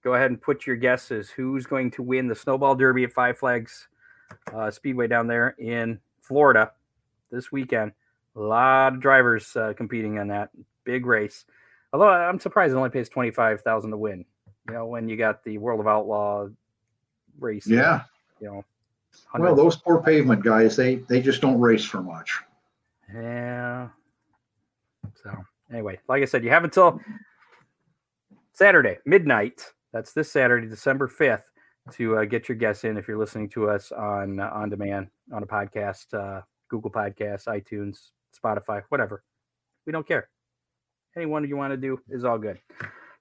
[SPEAKER 1] go ahead and put your guesses. Who's going to win the Snowball Derby at Five Flags uh, Speedway down there in Florida this weekend? A lot of drivers uh, competing on that big race. Although I'm surprised it only pays twenty five thousand to win. You know, when you got the World of Outlaw race.
[SPEAKER 2] Yeah.
[SPEAKER 1] You know.
[SPEAKER 2] Well, those poor pavement guys, they they just don't race for much.
[SPEAKER 1] Yeah. So anyway, like I said, you have until Saturday midnight. That's this Saturday, December fifth, to uh, get your guess in if you're listening to us on uh, on demand on a podcast, uh, Google Podcasts, iTunes, Spotify, whatever. We don't care. Anyone you want to do is all good.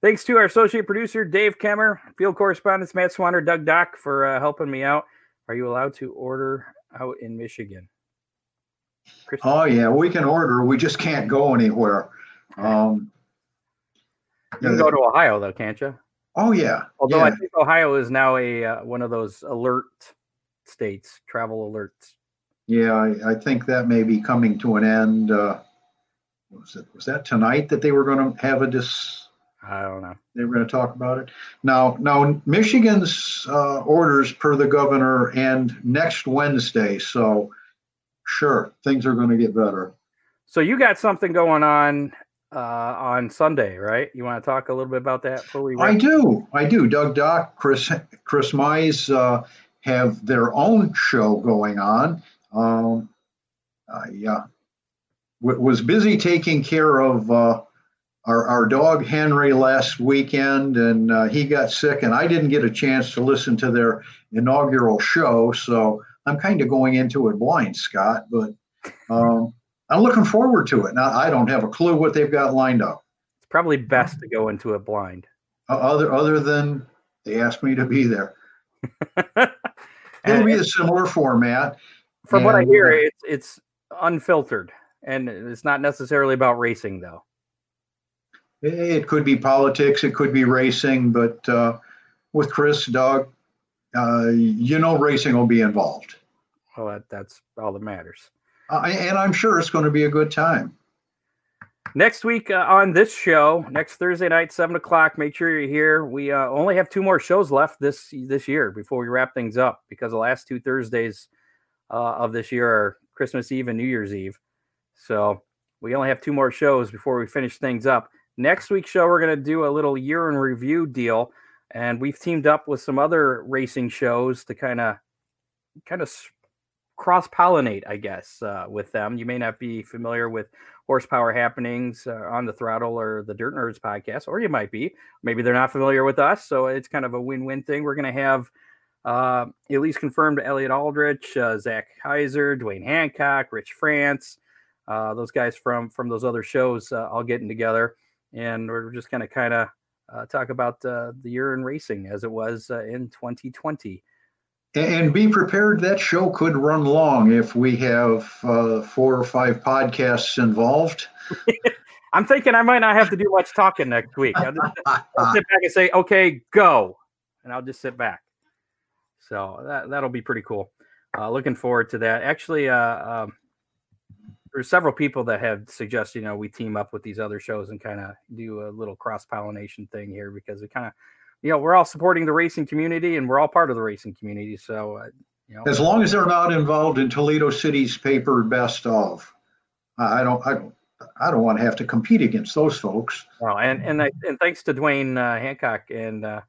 [SPEAKER 1] Thanks to our associate producer Dave Kemmer, field correspondents Matt Swanner, Doug Dock for uh, helping me out. Are you allowed to order out in Michigan?
[SPEAKER 2] Oh yeah, we can order. We just can't go anywhere. Um,
[SPEAKER 1] You can go to Ohio though, can't you?
[SPEAKER 2] Oh yeah,
[SPEAKER 1] Although I think Ohio is now a uh, one of those alert states, travel alerts.
[SPEAKER 2] Yeah, I, I think that may be coming to an end. Uh, was it was that tonight that they were going to have a dis?
[SPEAKER 1] I don't know.
[SPEAKER 2] They were going to talk about it. Now, now Michigan's uh, orders per the governor end next Wednesday. So, sure, things are going to get better.
[SPEAKER 1] So you got something going on uh, on Sunday, right? You want to talk a little bit about that we?
[SPEAKER 2] I do, I do. Doug Dock, Chris, Chris Mize uh, have their own show going on. Um, I uh, w- was busy taking care of uh, our, our dog Henry last weekend, and uh, he got sick, and I didn't get a chance to listen to their inaugural show. So I'm kind of going into it blind, Scott, but um, I'm looking forward to it. Now I don't have a clue what they've got lined up.
[SPEAKER 1] It's probably best to go into it blind.
[SPEAKER 2] Uh, other other than they asked me to be there. It'll be a similar format.
[SPEAKER 1] from what I hear,
[SPEAKER 2] uh,
[SPEAKER 1] it's it's unfiltered, and it's not necessarily about racing though.
[SPEAKER 2] It could be politics, it could be racing, but uh, with Chris, Doug, uh, you know, racing will be involved,
[SPEAKER 1] Well, that, that's all that matters.
[SPEAKER 2] Uh, and I'm sure it's going to be a good time.
[SPEAKER 1] Next week uh, on this show, next Thursday night, seven o'clock. Make sure you're here. We uh, only have two more shows left this this year before we wrap things up because the last two Thursdays uh, of this year are Christmas Eve and New Year's Eve. So we only have two more shows before we finish things up. Next week's show, we're going to do a little year in review deal, and we've teamed up with some other racing shows to kind of kind of cross pollinate, I guess, uh, with them. You may not be familiar with horsepower happenings uh, on the throttle or the dirt nerds podcast or you might be. Maybe they're not familiar with us so it's kind of a win-win thing. We're going to have uh, at least confirmed elliot aldrich uh, zach heiser dwayne hancock rich france uh, those guys from from those other shows uh, all getting together. And we're just going to kind of talk about the year in racing as it was in 2020
[SPEAKER 2] And be prepared, that show could run long if we have uh, four or five podcasts involved.
[SPEAKER 1] i'm thinking i might not have to do much talking next week I'll just- I'll sit back and say, okay, go. And I'll just sit back. So that, that'll be pretty cool. uh, looking forward to that. Actually, uh, um, there's several people that have suggested, you know, we team up with these other shows and kind of do a little cross pollination thing here because it kind of, you know, we're all supporting the racing community and we're all part of the racing community. So, uh, you know,
[SPEAKER 2] As long as they're not involved in Toledo City's paper best of, I don't, I, don't- I don't want to have to compete against those folks.
[SPEAKER 1] well, and and I, and thanks to Dwayne uh, Hancock and uh,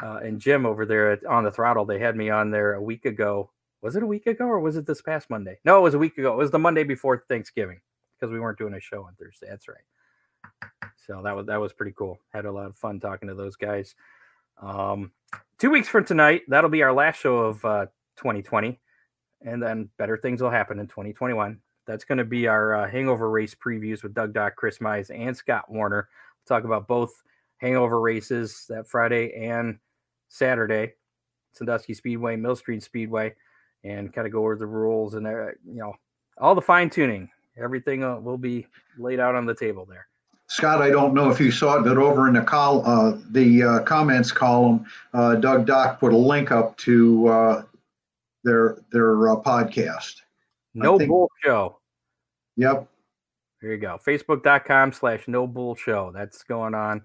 [SPEAKER 1] uh, and Jim over there at, on the throttle, they had me on there a week ago. Was it a week ago or was it this past Monday? No, it was a week ago. It was the Monday before Thanksgiving because we weren't doing a show on Thursday. That's right. So that was that was pretty cool. Had a lot of fun talking to those guys. Um, two weeks from tonight, that'll be our last show of uh, 2020, and then better things will happen in 2021. That's going to be our uh, hangover race previews with Doug Dock, Chris Mize, and Scott Warner. We'll talk about both hangover races that Friday and Saturday, Sandusky Speedway, Millstream Speedway, and kind of go over the rules and uh, you know all the fine tuning. Everything uh, will be laid out on the table there.
[SPEAKER 2] Scott, I don't know if you saw it, but over in the col, uh, the uh, comments column, uh, Doug Dock put a link up to uh, their their uh, podcast.
[SPEAKER 1] No
[SPEAKER 2] think-
[SPEAKER 1] Bull Show.
[SPEAKER 2] Yep,
[SPEAKER 1] There you go. Facebook.com slash no bull show. That's going on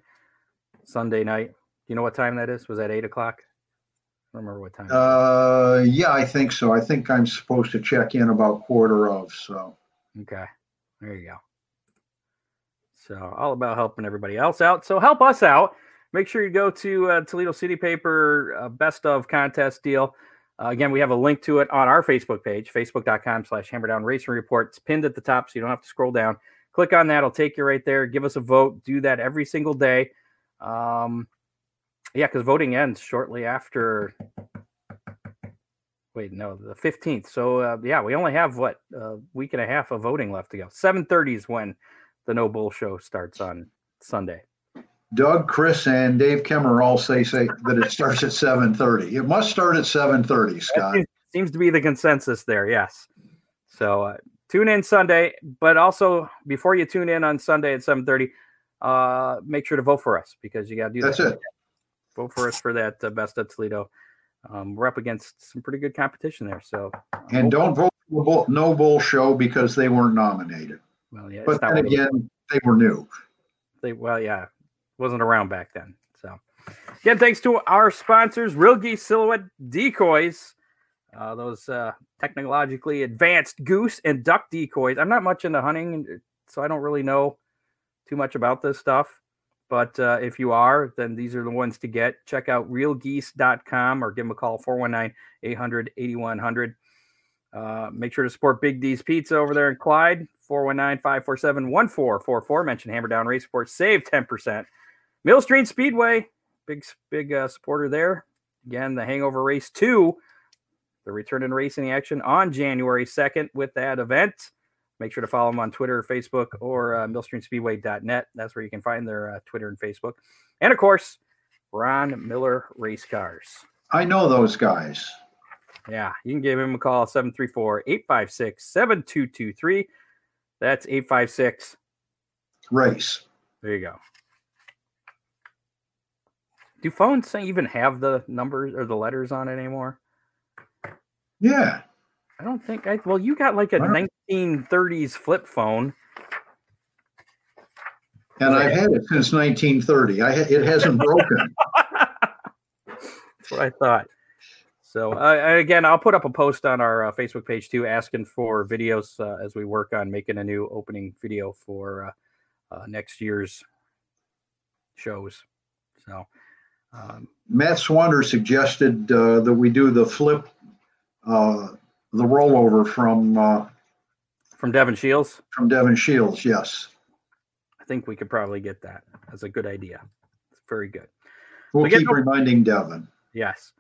[SPEAKER 1] Sunday night. Do you know what time that is? Was that eight o'clock? I don't remember what time.
[SPEAKER 2] uh, yeah, I think so. I think I'm supposed to check in about quarter of. So
[SPEAKER 1] Okay. There you go. So all about helping everybody else out. So help us out. Make sure you go to uh, Toledo City Paper uh, Best of Contest deal. Uh, again, we have a link to it on our Facebook page, facebook.com slash hammerdown racing report. It's pinned at the top, so you don't have to scroll down. Click on that. It'll take you right there. Give us a vote. Do that every single day. Um, yeah, because voting ends shortly after. Wait, no, the 15th. So, uh, yeah, we only have what a week and a half of voting left to go. 7:30 is when the No Bull Show starts on Sunday.
[SPEAKER 2] Doug, Chris, and Dave Kemmer all say say that it starts at 7:30. It must start at 7:30, Scott.
[SPEAKER 1] seems, seems to be the consensus there. Yes. So uh, tune in Sunday, but also before you tune in on Sunday at 7:30, uh, make sure to vote for us because you got to do
[SPEAKER 2] That's
[SPEAKER 1] that.
[SPEAKER 2] it.
[SPEAKER 1] Vote for us for that uh, best of Toledo. Um, we're up against some pretty good competition there. So,
[SPEAKER 2] And don't vote for the Bull- No Bull Show because they weren't nominated.
[SPEAKER 1] Well, yeah,
[SPEAKER 2] But then
[SPEAKER 1] one of those-
[SPEAKER 2] again, they were new.
[SPEAKER 1] they well yeah wasn't around back then so. Again thanks to our sponsors real geese silhouette decoys uh, those uh, technologically advanced goose and duck decoys. I'm not much into hunting so i don't really know too much about this stuff but uh, if you are then these are the ones to get. Check out realgeese.com or give them a call 419-800-8100 uh, make sure to support Big D's Pizza over there in Clyde, 419-547-1444. Mention Hammer Down Race Support, save 10%. Millstream Speedway, big big uh, supporter there. Again, the Hangover Race 2, the return in racing action on January 2nd with that event. Make sure to follow them on Twitter, Facebook, or uh, millstreamspeedway.net. That's where you can find their uh, Twitter and Facebook. And of course, Ron Miller Race Cars.
[SPEAKER 2] I know those guys.
[SPEAKER 1] Yeah, you can give him a call 734 856 7223. That's 856.
[SPEAKER 2] Race.
[SPEAKER 1] There you go. Do phones even have the numbers or the letters on it anymore?
[SPEAKER 2] Yeah.
[SPEAKER 1] I don't think I. Well, you got like a 1930s flip phone.
[SPEAKER 2] And I've had it since 1930. I it hasn't broken.
[SPEAKER 1] That's what I thought. So uh, again, I'll put up a post on our uh, Facebook page too, asking for videos uh, as we work on making a new opening video for uh, uh, next year's shows. So, um,
[SPEAKER 2] Matt Swander suggested uh, that we do the flip, uh, the rollover from uh,
[SPEAKER 1] from Devin Shields,
[SPEAKER 2] from Devin Shields. Yes,
[SPEAKER 1] I think we could probably get that. That's a good idea. It's very good.
[SPEAKER 2] we'll
[SPEAKER 1] So
[SPEAKER 2] keep
[SPEAKER 1] no-
[SPEAKER 2] reminding Devin.
[SPEAKER 1] Yes.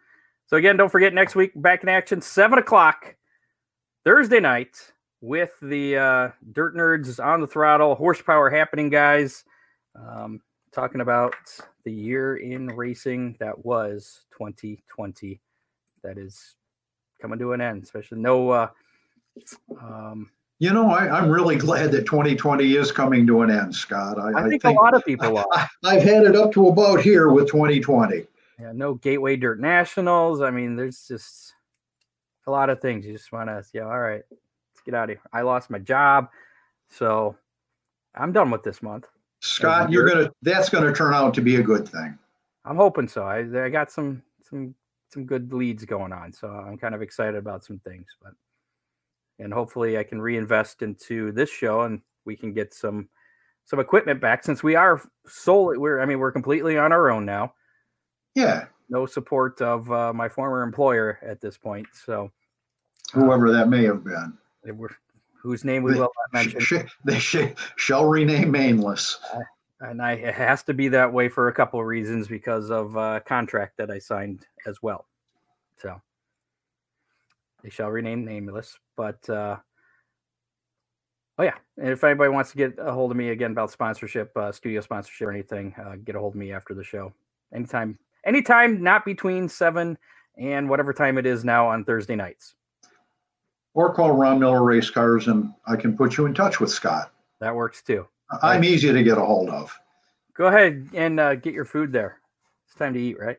[SPEAKER 1] So again, don't forget next week back in action, seven o'clock Thursday night with the uh, Dirt Nerds on the throttle, horsepower happening, guys. Um, talking about the year in racing that was 2020. That is coming to an end. Especially no. Uh, um,
[SPEAKER 2] You know, I, I'm really glad that 2020 is coming to an end, Scott. I,
[SPEAKER 1] I think a lot of people are.
[SPEAKER 2] I, I've had it up to about here with 2020.
[SPEAKER 1] Yeah, no Gateway Dirt Nationals. I mean, there's just a lot of things. You just want to, yeah, all right, let's get out of here. I lost my job, so I'm done with this month.
[SPEAKER 2] Scott, you're gonna that's gonna turn out to be a good thing.
[SPEAKER 1] I'm hoping so. I I got some some some good leads going on, so I'm kind of excited about some things. But and hopefully I can reinvest into this show and we can get some some equipment back since we are solely we're I mean we're completely on our own now.
[SPEAKER 2] Yeah,
[SPEAKER 1] No support of uh, my former employer at this point. So
[SPEAKER 2] whoever that may have been.
[SPEAKER 1] they were whose name we will not mention.
[SPEAKER 2] Sh- they sh- shall rename nameless.
[SPEAKER 1] and I it has to be that way for a couple of reasons because of uh, contract that I signed as well. So they shall rename nameless, but uh, oh yeah, and if anybody wants to get a hold of me again about sponsorship, uh, studio sponsorship or anything, uh, get a hold of me after the show. Anytime, anytime, not between seven and whatever time it is now on Thursday nights.
[SPEAKER 2] Or call Ron Miller Race Cars and I can put you in touch with Scott.
[SPEAKER 1] That works too.
[SPEAKER 2] I'm easy to get a hold of.
[SPEAKER 1] Go ahead and uh, get your food there. It's time to eat, right?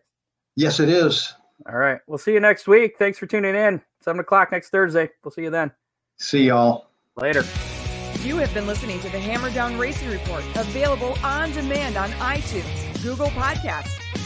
[SPEAKER 2] Yes, it is.
[SPEAKER 1] All right. We'll see you next week. Thanks for tuning in. Seven o'clock next Thursday. We'll see you then.
[SPEAKER 2] See y'all.
[SPEAKER 1] Later.
[SPEAKER 7] You have been listening to the Hammer Down Racing Report, available on demand on iTunes, Google Podcasts,